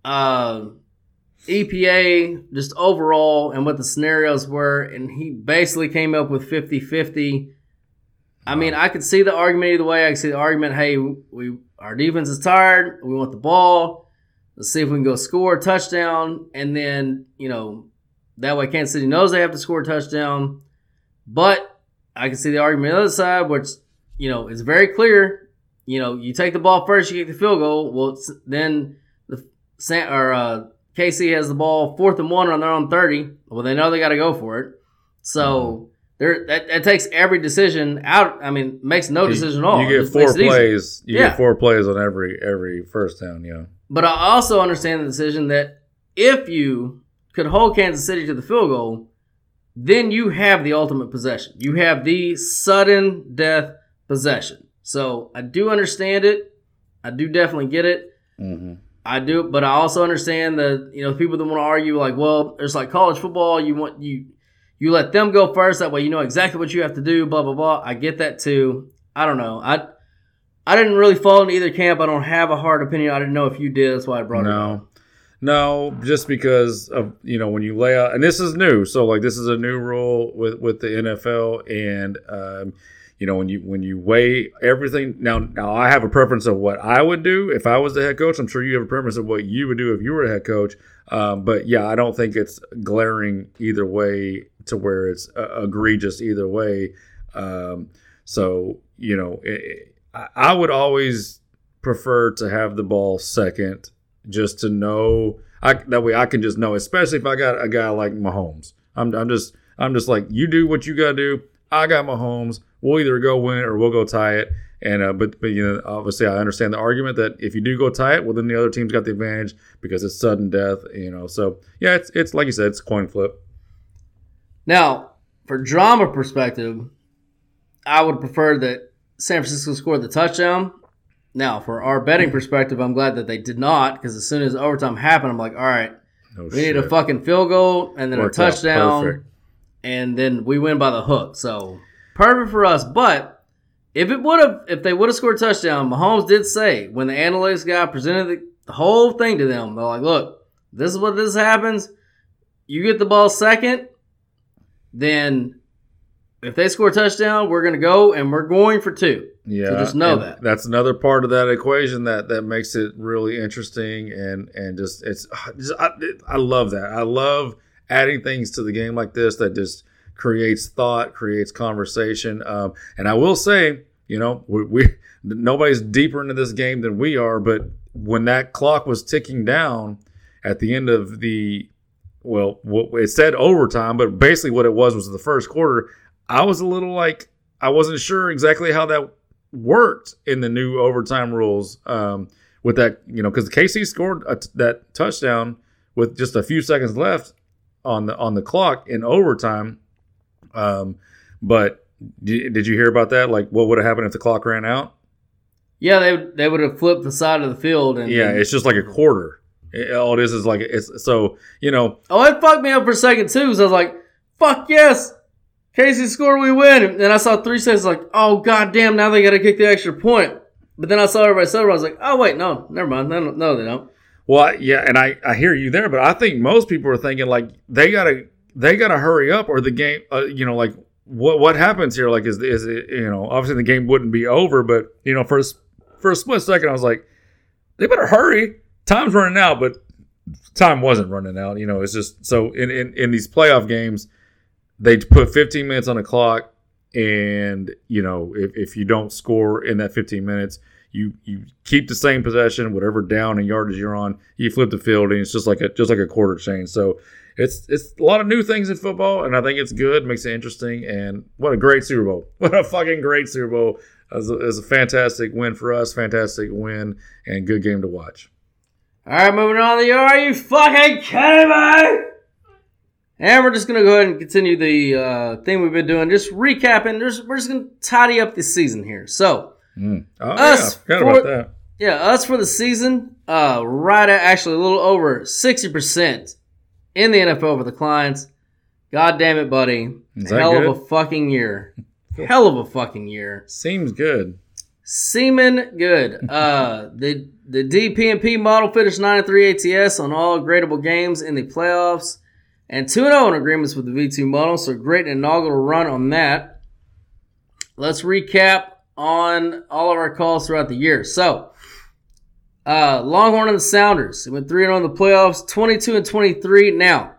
uh, EPA, just overall, and what the scenarios were. And he basically came up with 50 50. I mean, I could see the argument either way. I could see the argument, hey, we our defense is tired. We want the ball. Let's see if we can go score a touchdown. And then, you know, that way Kansas City knows they have to score a touchdown. But I can see the argument on the other side, which, you know, is very clear. You know, you take the ball first, you get the field goal. Well, it's- then the San, or uh, KC has the ball fourth and one on their own 30. Well, they know they got to go for it. So there, that, that takes every decision out. I mean, makes no decision at all. You get four makes it easy. plays. You Yeah. get four plays on every every first down. Yeah. But I also understand the decision that if you could hold Kansas City to the field goal, then you have the ultimate possession. You have the sudden death possession. So I do understand it. I do definitely get it. Mm-hmm. I do, but I also understand that you know people that want to argue like, well, it's like college football. You want you you let them go first. That way, you know exactly what you have to do. Blah blah blah. I get that too. I don't know. I I didn't really fall into either camp. I don't have a hard opinion. I didn't know if you did. That's why I brought it up. No, no, just because of you know when you lay out, and this is new. So like this is a new rule with with the NFL, and um, you know when you when you weigh everything. Now, now I have a preference of what I would do if I was the head coach. I'm sure you have a preference of what you would do if you were a head coach. Um, but yeah, I don't think it's glaring either way to where it's uh, egregious either way. Um, so you know, it, I, I would always prefer to have the ball second just to know I that way I can just know, especially if I got a guy like Mahomes. I'm I'm just I'm just like you do what you gotta do. I got Mahomes. We'll either go win it or we'll go tie it. And uh, but but you know obviously I understand the argument that if you do go tie it, well then the other team's got the advantage because it's sudden death. You know, so yeah, it's it's like you said, it's a coin flip. Now, for drama perspective, I would prefer that San Francisco scored the touchdown. Now, for our betting perspective, I'm glad that they did not because as soon as overtime happened, I'm like, all right, No we need a fucking field goal and then Worked a touchdown, and then we win by the hook. So perfect for us. But if it would have, if they would have scored a touchdown, Mahomes did say when the analytics guy presented the, the whole thing to them, they're like, look, this is what this happens. You get the ball second, then if they score a touchdown, we're going to go and we're going for two. Yeah, So just know that. that's another part of that equation that that makes it really interesting and and just it's just, I, I love that. I love adding things to the game like this that just creates thought, creates conversation. Um, and I will say, you know, we, we nobody's deeper into this game than we are, but when that clock was ticking down at the end of the well, it said overtime, but basically what it was was the first quarter. I was a little like I wasn't sure exactly how that worked in the new overtime rules um, with that, you know, because KC scored that touchdown with just a few seconds left on the on the clock in overtime. Um, but did, did you hear about that? Like, what would have happened if the clock ran out? Yeah, they they would have flipped the side of the field and Yeah, it's just like a quarter. It- all it is is like it's so you know Oh, it fucked me up for a second too. So I was like, "Fuck yes, KC scored, we win." And then I saw three seconds, like, "Oh god damn, now they got to kick the extra point." But then I saw everybody celebrate. I was like, "Oh wait, no, never mind. No, no, they don't." Well, yeah, and I, I hear you there, but I think most people are thinking like they gotta they gotta hurry up or the game, uh, you know, like what what happens here? Like is is it you know obviously the game wouldn't be over, but you know for for a split second I was like they better hurry. Time's running out, but time wasn't running out. You know, it's just so in in, in these playoff games they put 15 minutes on the clock, and you know if, if you don't score in that 15 minutes you you keep the same possession, whatever down and yardage you're on, you flip the field, and it's just like a just like a quarter change. So it's it's a lot of new things in football, and I think it's good, makes it interesting, and what a great Super Bowl! What a fucking great Super Bowl! It was a, it was a fantastic win for us, fantastic win, and good game to watch. All right, moving on to the Are You Fucking Kidding Me? And we're just going to go ahead and continue the uh, thing we've been doing. Just recapping. Just, we're just going to tidy up this season here. So, Mm. Oh Us yeah, for- about that. yeah, us for the season, uh, right at actually a little over 60% in the NFL for the clients. God damn it, buddy. Hell good? of a fucking year. Hell of a fucking year. Seems good. Seeming good. Uh, the the DPMP model finished 93 ATS on all gradable games in the playoffs, and 2 0 in agreements with the V2 model. So great inaugural run on that. Let's recap on all of our calls throughout the year. So, uh, Longhorn and the Sounders it went 3 0 in the playoffs, 22 and 23. Now,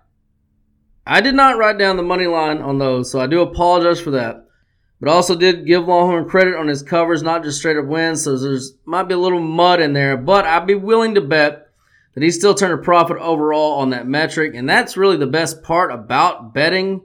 I did not write down the money line on those, so I do apologize for that. But also did give Longhorn credit on his covers, not just straight up wins. So there's might be a little mud in there, but I'd be willing to bet that he still turned a profit overall on that metric. And that's really the best part about betting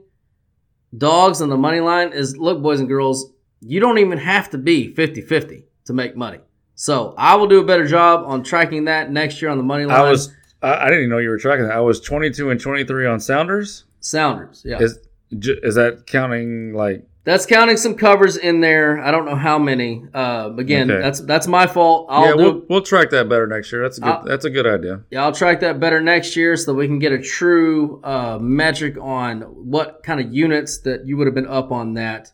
dogs on the money line is look, boys and girls, you don't even have to be 50-50 to make money. So I will do a better job on tracking that next year on the money line. I was. I, didn't even know you were tracking that. I was 22 and 23 on Sounders. Sounders, yeah. Is is that counting like? That's counting some covers in there. I don't know how many. Uh, again, Okay. that's that's my fault. I'll yeah, do. we'll, we'll track that better next year. That's a good. I'll- that's a good idea. Yeah, I'll track that better next year so that we can get a true uh, metric on what kind of units that you would have been up on that.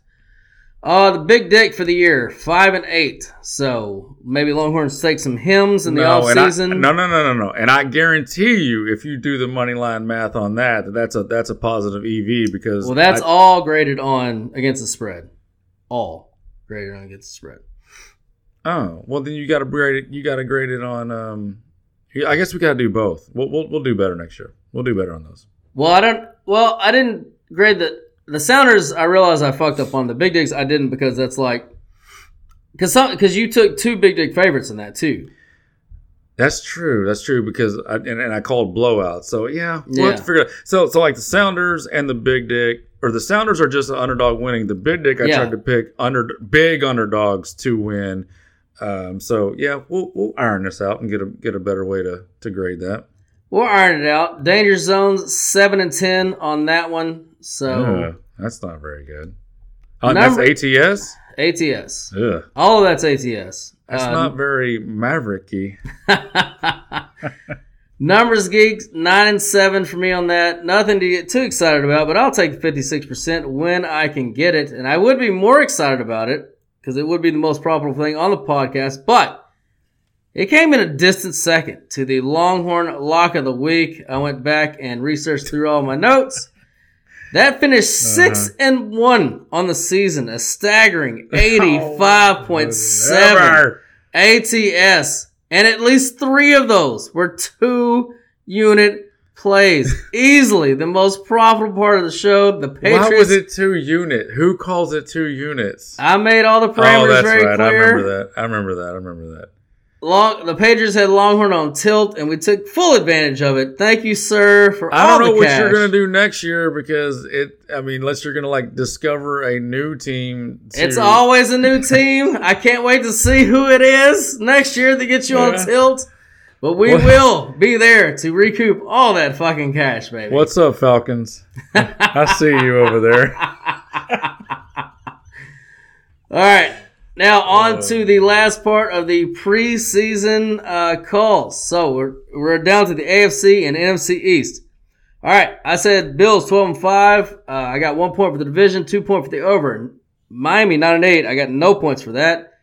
Uh, the big dick for the year, five and eight. So maybe Longhorns take some hymns in the off and I- season. no, no, no, no, no. And I guarantee you, if you do the money line math on that, that that's a that's a positive EV because well, that's I- all graded on against the spread. All graded on against the spread. Oh, well then you got to grade it. You got to grade it on. Um, I guess we got to do both. We'll, we'll we'll do better next year. We'll do better on those. Well, I don't. Well, I didn't grade the the Sounders. I realized I fucked up on the Big Digs. I didn't because that's like because some because you took two Big Dig favorites in that too. That's true. That's true because I, and, and I called blowout. So yeah, we'll have to Yeah. figure it out. So so like the Sounders and the Big Dick or the Sounders are just an underdog winning. The Big Dick I Yeah. tried to pick under big underdogs to win. Um, so yeah, we'll we'll iron this out and get a get a better way to to grade that. We'll iron it out. Danger zones seven and ten on that one. So Ugh, that's not very good. Number- that's ATS. ATS. Ugh, All of that's ATS. that's Uh, not very mavericky. Numbers geeks nine and seven for me on that. Nothing to get too excited about, but I'll take fifty six percent when I can get it, and I would be more excited about it because it would be the most profitable thing on the podcast. But it came in a distant second to the Longhorn Lock of the Week. I went back and researched through all my notes. That finished uh-huh. 6 and one on the season, a staggering oh, eighty five point seven. Ever. ATS, and at least three of those were two unit plays. Easily the most profitable part of the show. The Patriots. Why was it two unit? Who calls it two units? I made all the oh, that's very right. I remember that. I remember that. I remember that. Long, the Patriots had Longhorn on tilt, and we took full advantage of it. Thank you, sir, for I don't know what you're gonna do next year because it. I mean, unless you're gonna like discover a new team. to- It's always a new team. I can't wait to see who it is next year that gets you on tilt. But we What? will be there to recoup all that fucking cash, baby. What's up, Falcons? I see you over there. All right. Now on to the last part of the preseason uh, calls. So we're we're down to the AFC and NFC East. All right, I said Bills twelve and five. Uh, I got one point for the division, two point for the over. Miami nine and eight. I got no points for that.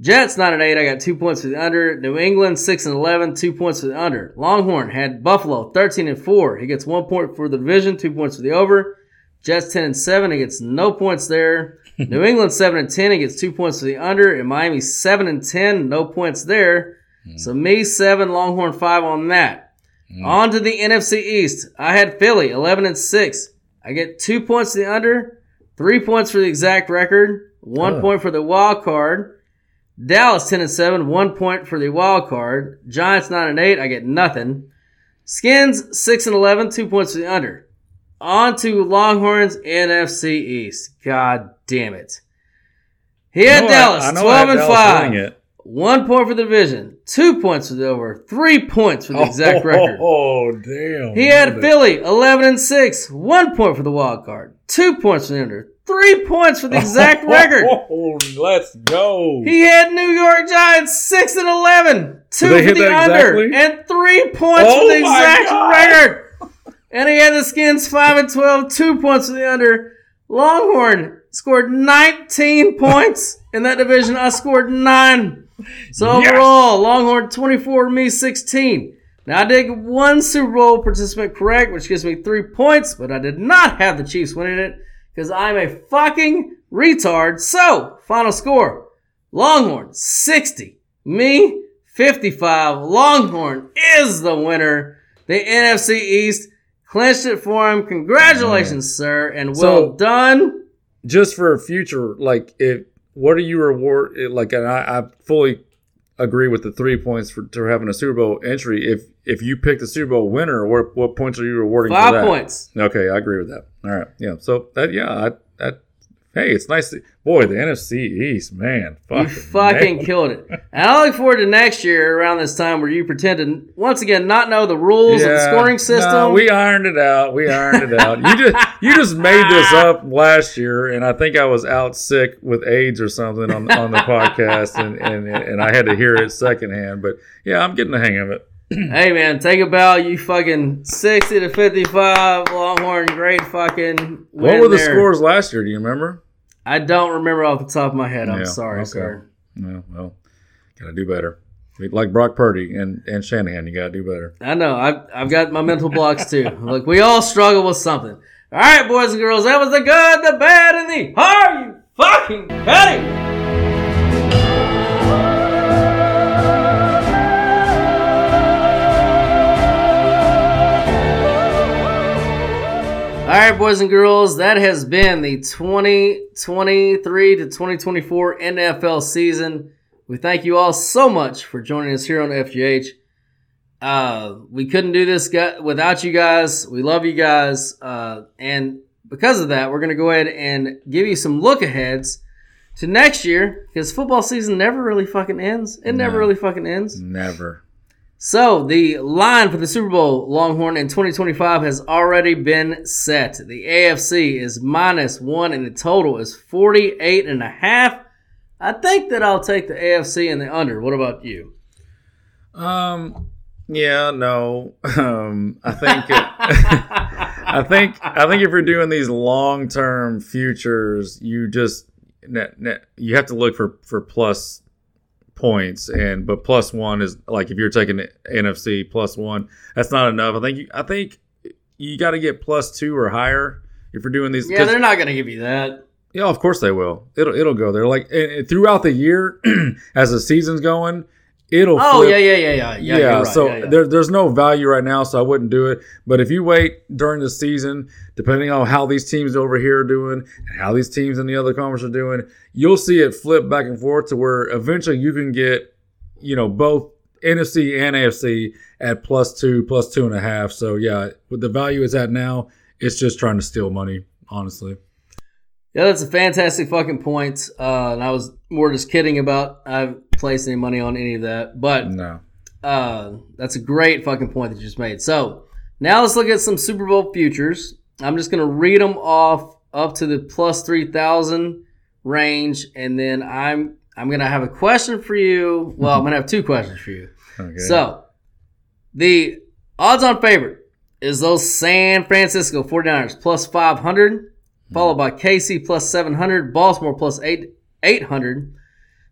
Jets nine and eight. I got two points for the under. New England six and 11, two points for the under. Longhorn had Buffalo thirteen and four. He gets one point for the division, two points for the over. Jets ten and seven. He gets no points there. New England seven and ten. He gets two points for the under. And Miami seven and ten. No points there. Hmm. So me seven, Longhorn five on that. Hmm. On to the NFC East. I had Philly eleven and six. I get two points to the under, three points for the exact record, one Oh. point for the wild card. Dallas ten and seven, one point for the wild card. Giants nine and eight. I get nothing. Skins six and eleven, two points for the under. On to Longhorns NFC East. God damn it. He had I know I- Dallas I I 12 and Dallas 5. it. One point for the division, two points for the over, three points for the exact oh, record. Oh damn! He had Philly 11 and 6, one point for the wild card, two points for the under, three points for the exact oh, record. Oh, let's go! He had New York Giants 6 and 11, two for the under, exactly? and three points Oh for the oh exact God. record. And he had the Skins 5 and 12, two points for the under. Longhorn scored 19 points in that division. I scored nine. So overall, Longhorn 24, me 16. Now I did one Super Bowl participant correct, which gives me three points, but I did not have the Chiefs winning it because I'm a fucking retard. So, final score Longhorn 60, me 55. Longhorn is the winner. The NFC East clinched it for him. Congratulations, sir, and well So- done. just for a future, like if what are you reward? Eh, like, and I, I fully agree with the three points for to having a Super Bowl entry. If if you pick the Super Bowl winner, what what points are you rewarding? for Five that? points. Okay, I agree with that. All right, yeah. So that yeah, I, that hey, it's nice. To, boy, the NFC East, man, You fucking, fucking nailed it. killed it. And I look forward to next year around this time where you pretend to once again not know the rules of the scoring system. No, we ironed it out. We ironed it out. You just you just made this up last year, and I think I was out sick with AIDS or something on, on the podcast, and, and and I had to hear it secondhand. But yeah, I'm getting the hang of it. hey man, take a bow. You fucking sixty to fifty-five. Longhorn, great fucking. What were the there. scores last year? Do you remember? I don't remember off the top of my head. I'm Yeah, sorry, okay. sir. No, well, gotta do better. Like Brock Purdy and, and Shanahan, you gotta do better. I know. I've, I've got my mental blocks too. Look, we all struggle with something. All right, boys and girls, that was the good, the bad, and the are you fucking ready? All right, boys and girls, that has been the 2023 to 2024 NFL season. We thank you all so much for joining us here on FGH. Uh, we couldn't do this without you guys. We love you guys. Uh, and because of that, we're going to go ahead and give you some look aheads to next year because football season never really fucking ends. It never really fucking ends. Never. So the line for the Super Bowl Longhorn in 2025 has already been set. The AFC is minus one and the total is 48 and a half. I think that I'll take the AFC and the under. What about you? Um. Yeah. No. Um. I think. I think. I think if you're doing these long term futures, you just you have to look for for plus points and but plus one is like if you're taking NFC plus one, that's not enough. I think. You, I think you got to get plus two or higher if you're doing these. Yeah, they're not going to give you that. Yeah, of course they will. It'll it'll go there. Like throughout the year, as the season's going, it'll. Oh flip. yeah, yeah, yeah, yeah, yeah. Yeah, right. so yeah, yeah. There, there's no value right now, so I wouldn't do it. But if you wait during the season, depending on how these teams over here are doing and how these teams in the other conference are doing, you'll see it flip back and forth to where eventually you can get, you know, both NFC and AFC at plus two, plus two and a half. So yeah, what the value is at now, it's just trying to steal money, honestly. Yeah, that's a fantastic fucking point. Uh, and I was more just kidding about I haven't any money on any of that, but No. uh, that's a great fucking point that you just made. So now let's look at some Super Bowl futures. I'm just gonna read them off up to the plus three thousand range, and then I'm I'm gonna have a question for you. Well, I'm gonna have two questions for you. Okay. So, the odds-on favorite is those San Francisco 49ers plus 500, followed by KC plus 700, Baltimore plus 8 800,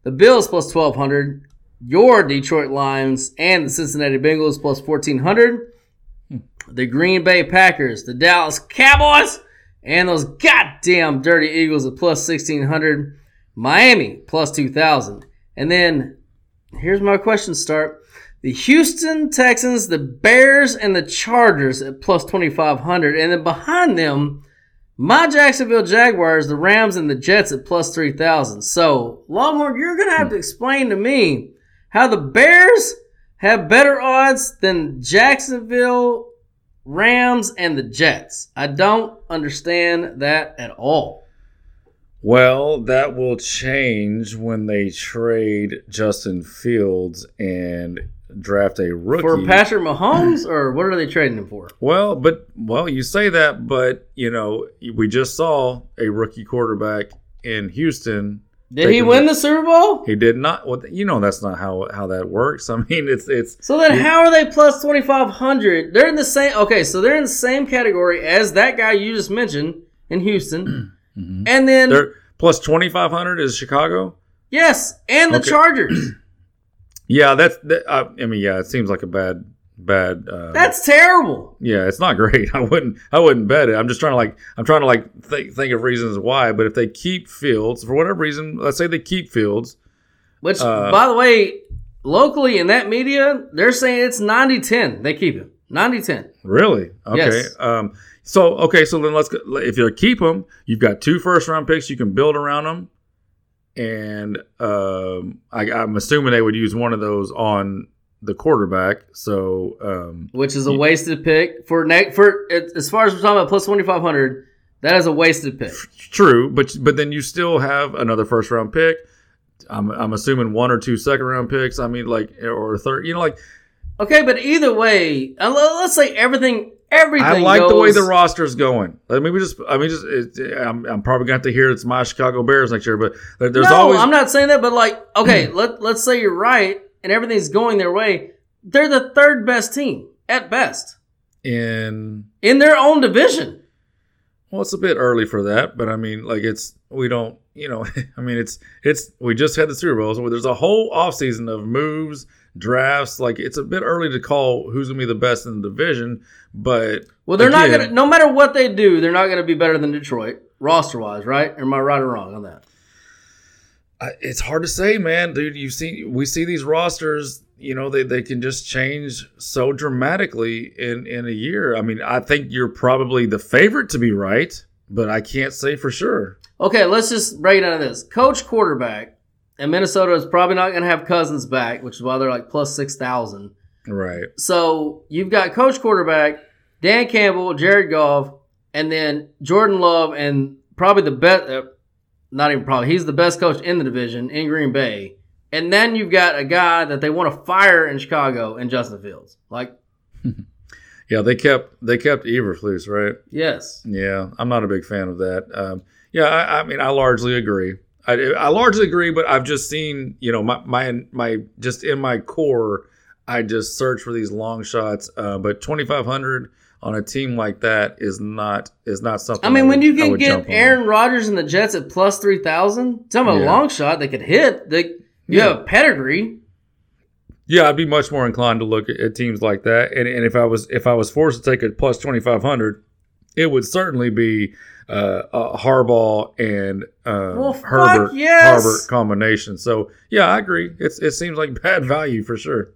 the Bills plus 1200, your Detroit Lions and the Cincinnati Bengals plus 1400, hmm. the Green Bay Packers, the Dallas Cowboys, and those goddamn Dirty Eagles at plus 1600, Miami plus 2000. And then here's my question start. The Houston Texans, the Bears, and the Chargers at plus 2,500. And then behind them, my Jacksonville Jaguars, the Rams, and the Jets at plus 3,000. So, Longhorn, you're going to have to explain to me how the Bears have better odds than Jacksonville, Rams, and the Jets. I don't understand that at all. Well, that will change when they trade Justin Fields and draft a rookie. For Patrick Mahomes, or what are they trading him for? well, but well, you say that, but you know, we just saw a rookie quarterback in Houston Did he win the Super Bowl? He did not. Well, you know that's not how how that works. I mean, it's it's So then, how are they plus twenty five hundred? They're in the same. Okay, so they're in the same category as that guy you just mentioned in Houston, and then Mm-hmm. they're plus twenty five hundred is Chicago. yes, and the Okay. Chargers. Yeah, that's. That, uh, I mean, yeah, it seems like a bad bad. Uh, That's terrible. yeah, it's not great. I wouldn't I wouldn't bet it. I'm just trying to like I'm trying to like think think of reasons why. But if they keep Fields for whatever reason, let's say they keep Fields. Which, Uh, by the way, locally in that media, they're saying it's 90-10. They keep him 90-10. Really? Okay. Yes. Um. So okay. So then let's go. If you keep them, you've got two first round picks. You can build around them, and um, I, I'm assuming they would use one of those on the quarterback. So um, which is a wasted pick for next for it- as far as we're talking about plus twenty five hundred. That is a wasted pick. true, but but then you still have another first round pick. I'm I'm assuming one or two second round picks. I mean, like or third. You know, like Okay, but either way, uh, let's say everything everything. I like the way goes- the roster's going. Let me just. I mean, just. It, I'm, I'm probably going to have to hear it's my Chicago Bears next year, but there's no, always. I'm not saying that, but like, okay, hmm. let let's say you're right and everything's going their way. They're the third best team at best in in their own division. Well, it's a bit early for that, but I mean, like it's we don't, you know, I mean, it's it's we just had the Super Bowl, so there's a whole offseason of moves, drafts. Like it's a bit early to call who's gonna be the best in the division, but Well, they're not gonna. No matter what they do, they're not gonna be better than Detroit roster wise, right? Am I right or wrong on that? I- It's hard to say, man, dude. You see, we see these rosters. You know, they, they can just change so dramatically in in a year. I mean, I think you're probably the favorite to be right, but I can't say for sure. Okay, let's just break it down to this. Coach quarterback, and Minnesota is probably not going to have Cousins back, which is why they're like plus 6,000. Right. So you've got coach quarterback, Dan Campbell, Jared Goff, and then Jordan Love, and probably the best, uh, not even probably, he's the best coach in the division in Green Bay. And then you've got a guy that they want to fire in Chicago and Justin Fields. Like, Yeah, they kept they kept Eberflus, right? yes. Yeah, I'm not a big fan of that. Um, yeah, I, I mean, I largely agree. I, I largely agree, but I've just seen, you know, my my my just in my core, I just search for these long shots. Uh, but 2,500 on a team like that is not is not something. I mean, when would- you can get. Aaron Rodgers and the Jets at plus 3,000, tell me a Yeah. long shot they could hit. They, you Yeah. have pedigree. yeah, I'd be much more inclined to look at, at teams like that. And, and if I was if I was forced to take a plus 2,500, it would certainly be uh, a Harbaugh and uh, Well, Herbert yes. Herbert combination. So yeah, I agree. It's it seems like bad value for sure.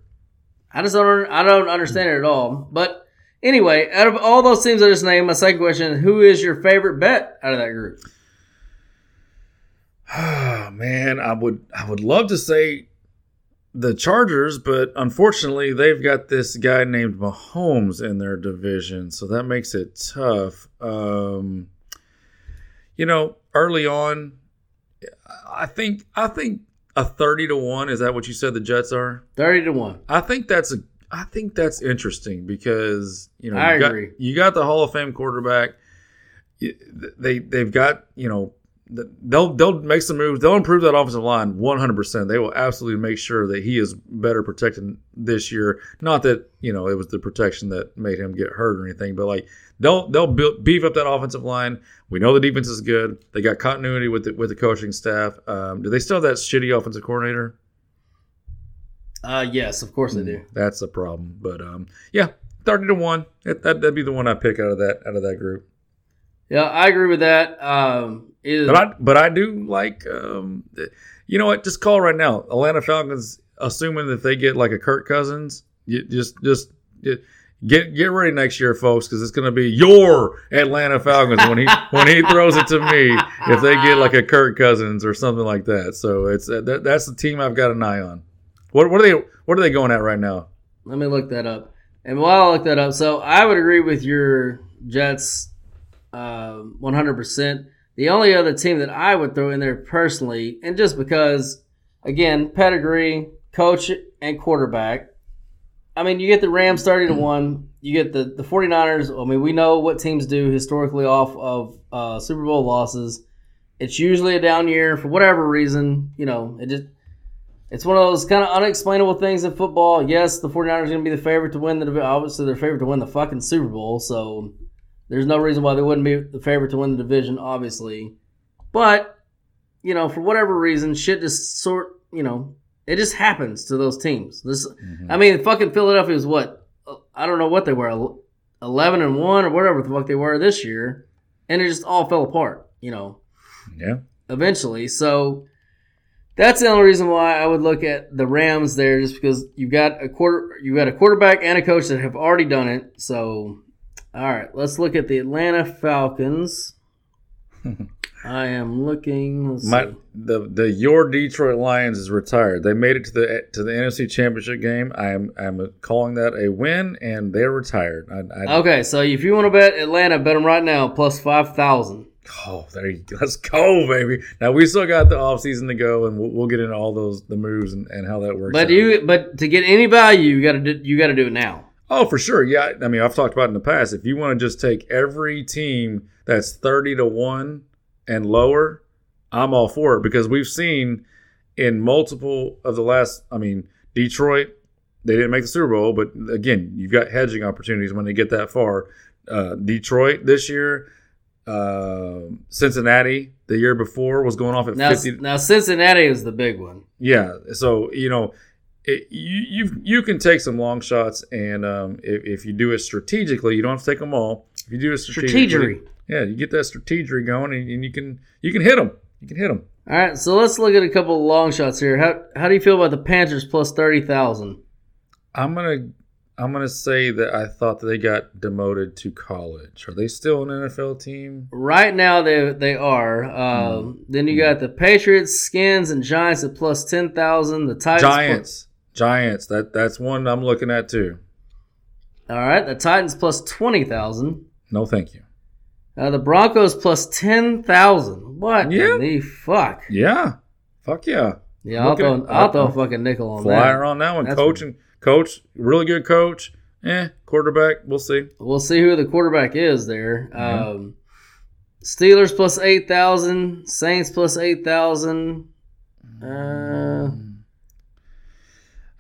I just don't. I don't understand it at all. But anyway, out of all those teams I just named, my second question: is, Who is your favorite bet out of that group? Oh man, I would I would love to say the Chargers, but unfortunately they've got this guy named Mahomes in their division, so that makes it tough. Um, you know, early on, I think I think a thirty to one. Is that what you said the Jets are? Thirty to one. I think that's a I think that's interesting because you know I you agree. got you got the Hall of Fame quarterback. They they've got you know they'll they'll make some moves. They'll improve that offensive line one hundred percent. They will absolutely make sure that he is better protected this year. Not that you know it was the protection that made him get hurt or anything, but like they'll they'll build, beef up that offensive line. We know the defense is good. They got continuity with the, with the coaching staff. Um, do they still have that shitty offensive coordinator? Uh, yes, of course they do. That's a problem. But um, yeah, thirty to one. That, that that'd be the one I pick out of that out of that group. Yeah, I agree with that. Um, it- But I but I do like um, you know what? Just call right now. Atlanta Falcons, assuming that they get like a Kirk Cousins, you just just get get ready next year, folks, because it's going to be your Atlanta Falcons when he when he throws it to me. If they get like a Kirk Cousins or something like that, so it's uh, that, that's the team I've got an eye on. What what are they what are they going at right now? let me look that up. And while I look that up, so I would agree with your Jets, uh, one hundred percent. The only other team that I would throw in there personally, and just because, again, pedigree, coach, and quarterback. I mean, you get the Rams 30 to 1. You get the, the 49ers. I mean, we know what teams do historically off of uh, Super Bowl losses. It's usually a down year for whatever reason. You know, it just it's one of those kind of unexplainable things in football. Yes, the 49ers are going to be the favorite to win the obviously they're favorite to win the fucking Super Bowl, so there's no reason why they wouldn't be the favorite to win the division, obviously. But you know, for whatever reason, shit just sort you know it just happens to those teams. This, mm-hmm. I mean, fucking Philadelphia is what I don't know what they were, eleven and one or whatever the fuck they were this year, and it just all fell apart. You know, Yeah. eventually. So that's the only reason why I would look at the Rams there, just because you got a quarter, you got a quarterback and a coach that have already done it. So, all right, let's look at the Atlanta Falcons. I am looking. My the the your Detroit Lions is retired. They made it to the to the NFC Championship game. I am I'm calling that a win, and they're retired. I, I, Okay, so if you want to bet Atlanta, bet them right now plus five thousand. Oh, there you go. Let's go, baby. Now we still got the off season to go, and we'll, we'll get into all those the moves and, and how that works. But out. you, but to get any value, you got to do, you got to do it now. Oh, for sure. Yeah. I mean, I've talked about in the past. If you want to just take every team that's 30 to 1 and lower, I'm all for it because we've seen in multiple of the last, I mean, Detroit, they didn't make the Super Bowl, but again, you've got hedging opportunities when they get that far. Uh, Detroit this year, uh, Cincinnati the year before was going off at Now, 50. now Cincinnati is the big one. Yeah, so you know, it, you you you can take some long shots, and um, if, if you do it strategically, you don't have to take them all. If you do it strategically, Strategery. yeah, you get that strategery going, and, and you can you can hit them. You can hit them. All right, so let's look at a couple of long shots here. How how do you feel about the Panthers plus thirty thousand? I'm gonna I'm gonna say that I thought that they got demoted to college. Are they still an NFL team? Right now they they are. Um, Then you got the Patriots, Skins, and Giants at plus ten thousand. The Titans. Giants, Giants. That that's one I'm looking at too. all right, the Titans plus twenty thousand. No, thank you. Uh, the Broncos plus ten thousand. What Yeah. the fuck? Yeah, fuck yeah. Yeah, I'll at throw, it. I'll throw a fucking nickel on Flyer that. on that one. That's- coach and coach, really good coach. Eh, quarterback, we'll see. We'll see who the quarterback is there. Yeah. Um, Steelers plus eight thousand. Saints plus eight thousand. Uh,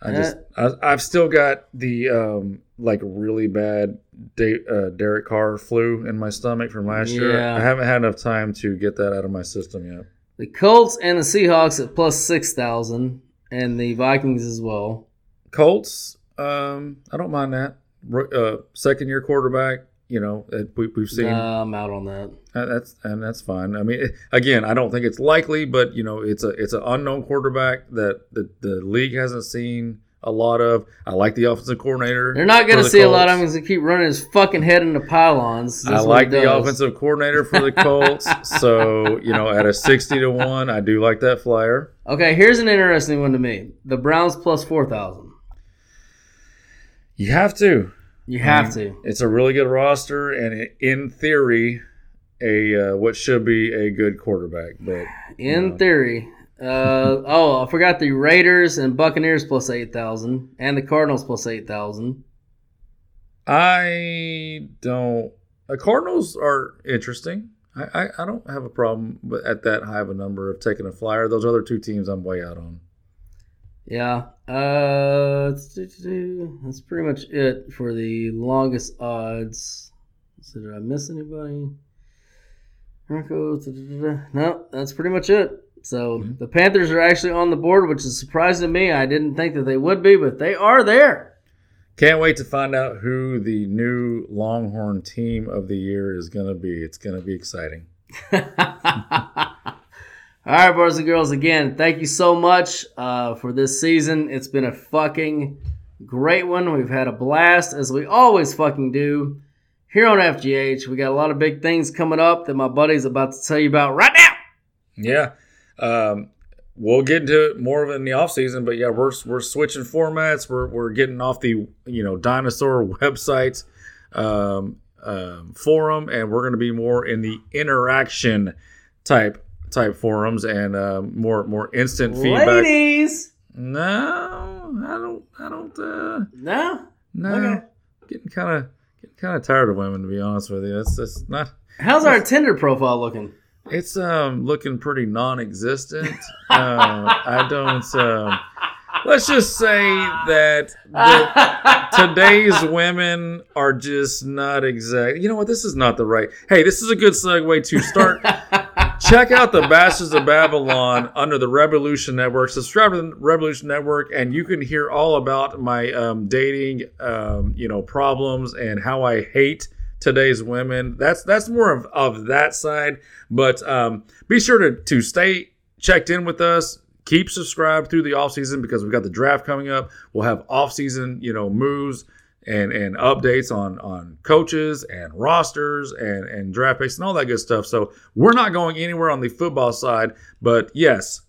I just, I, I've still got the um, like really bad De- uh, Derek Carr flu in my stomach from last year. I haven't had enough time to get that out of my system yet. the Colts and the Seahawks at plus six thousand, and the Vikings as well. Colts, um, I don't mind that. Uh, second year quarterback, you know, we, we've seen Nah, I'm out on that. Uh, that's and that's fine. I mean, it- again, I don't think it's likely, but you know, it's a it's an unknown quarterback that the, the league hasn't seen a lot of. I like the offensive coordinator. They're not going to see a lot of Colts. him because he keep running his fucking head into pylons. I That's like the offensive coordinator for the Colts. so you know, at a sixty to one, I do like that flyer. Okay, here's an interesting one to me: the Browns plus four thousand. You have to. You have to. It's a really good roster, and in theory, a uh, what should be a good quarterback. But In theory. Uh, oh, I forgot the Raiders and Buccaneers plus 8,000 and the Cardinals plus 8,000. I don't. The Cardinals are interesting. I, I, I don't have a problem with, at that high of a number of taking a flyer. Those other two teams, I'm way out on. Yeah. Uh, that's pretty much it for the longest odds. So did I miss anybody? No, that's pretty much it. So Mhm. the Panthers are actually on the board, which is surprising to me. I didn't think that they would be, but they are there. Can't wait to find out who the new Longhorn team of the year is going to be. It's going to be exciting. All right, boys and girls, again, thank you so much uh, for this season. It's been a fucking great one. We've had a blast, as we always fucking do here on FGH. We got a lot of big things coming up that my buddy's about to tell you about right now. Yeah. Um, we'll get into it more of it in the offseason, but yeah, we're, we're switching formats. We're, we're getting off the, you know, dinosaur websites um, um, forum, and we're going to be more in the interaction type type forums and um, more more instant feedback. Ladies! No, I don't. I don't. Uh, No? no, Okay. getting kind of getting kind of tired of women to be honest with you. That's that's not. How's our Tinder profile looking? It's um looking pretty non-existent. uh, I don't. Um, let's just say that the, today's women are just not exact. You know what? This is not the right. Hey, this is a good segue to start. Check out the Bastards of Babylon under the Revolution Network. Subscribe to the Revolution Network, and you can hear all about my um, dating, um, you know, problems and how I hate today's women. That's that's more of, of that side. But um, be sure to to stay checked in with us. Keep subscribed through the off season because we've got the draft coming up. We'll have off season, you know, moves and and updates on on coaches and rosters and and draft picks and all that good stuff. So we're not going anywhere on the football side, but yes,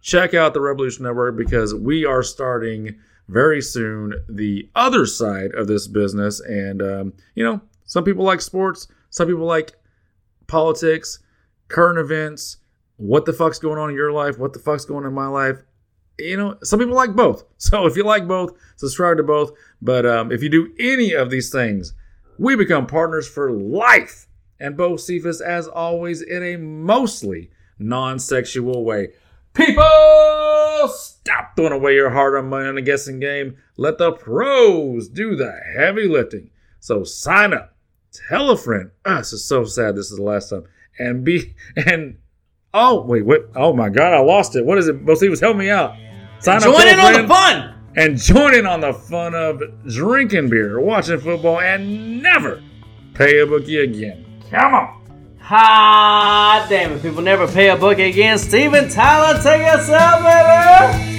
check out the Revolution Network because we are starting very soon the other side of this business. And um, you know, some people like sports, some people like politics, current events. What the fuck's going on in your life? What the fuck's going on in my life? You know, some people like both. So if you like both, subscribe to both. But um, if you do any of these things, we become partners for life. And both Cephas, as always, in a mostly non sexual way. People, stop throwing away your hard earned money on a guessing game. Let the pros do the heavy lifting. So sign up, tell a friend. Ah, this is so sad. This is the last time. And be, and Oh wait, what? Oh my God, I lost it. What is it? Most was help me out. Sign join in on the fun and join in on the fun of drinking beer, watching football, and never pay a bookie again. Come on. Hot damn it! People never pay a bookie again. Steven Tyler, take us out, baby.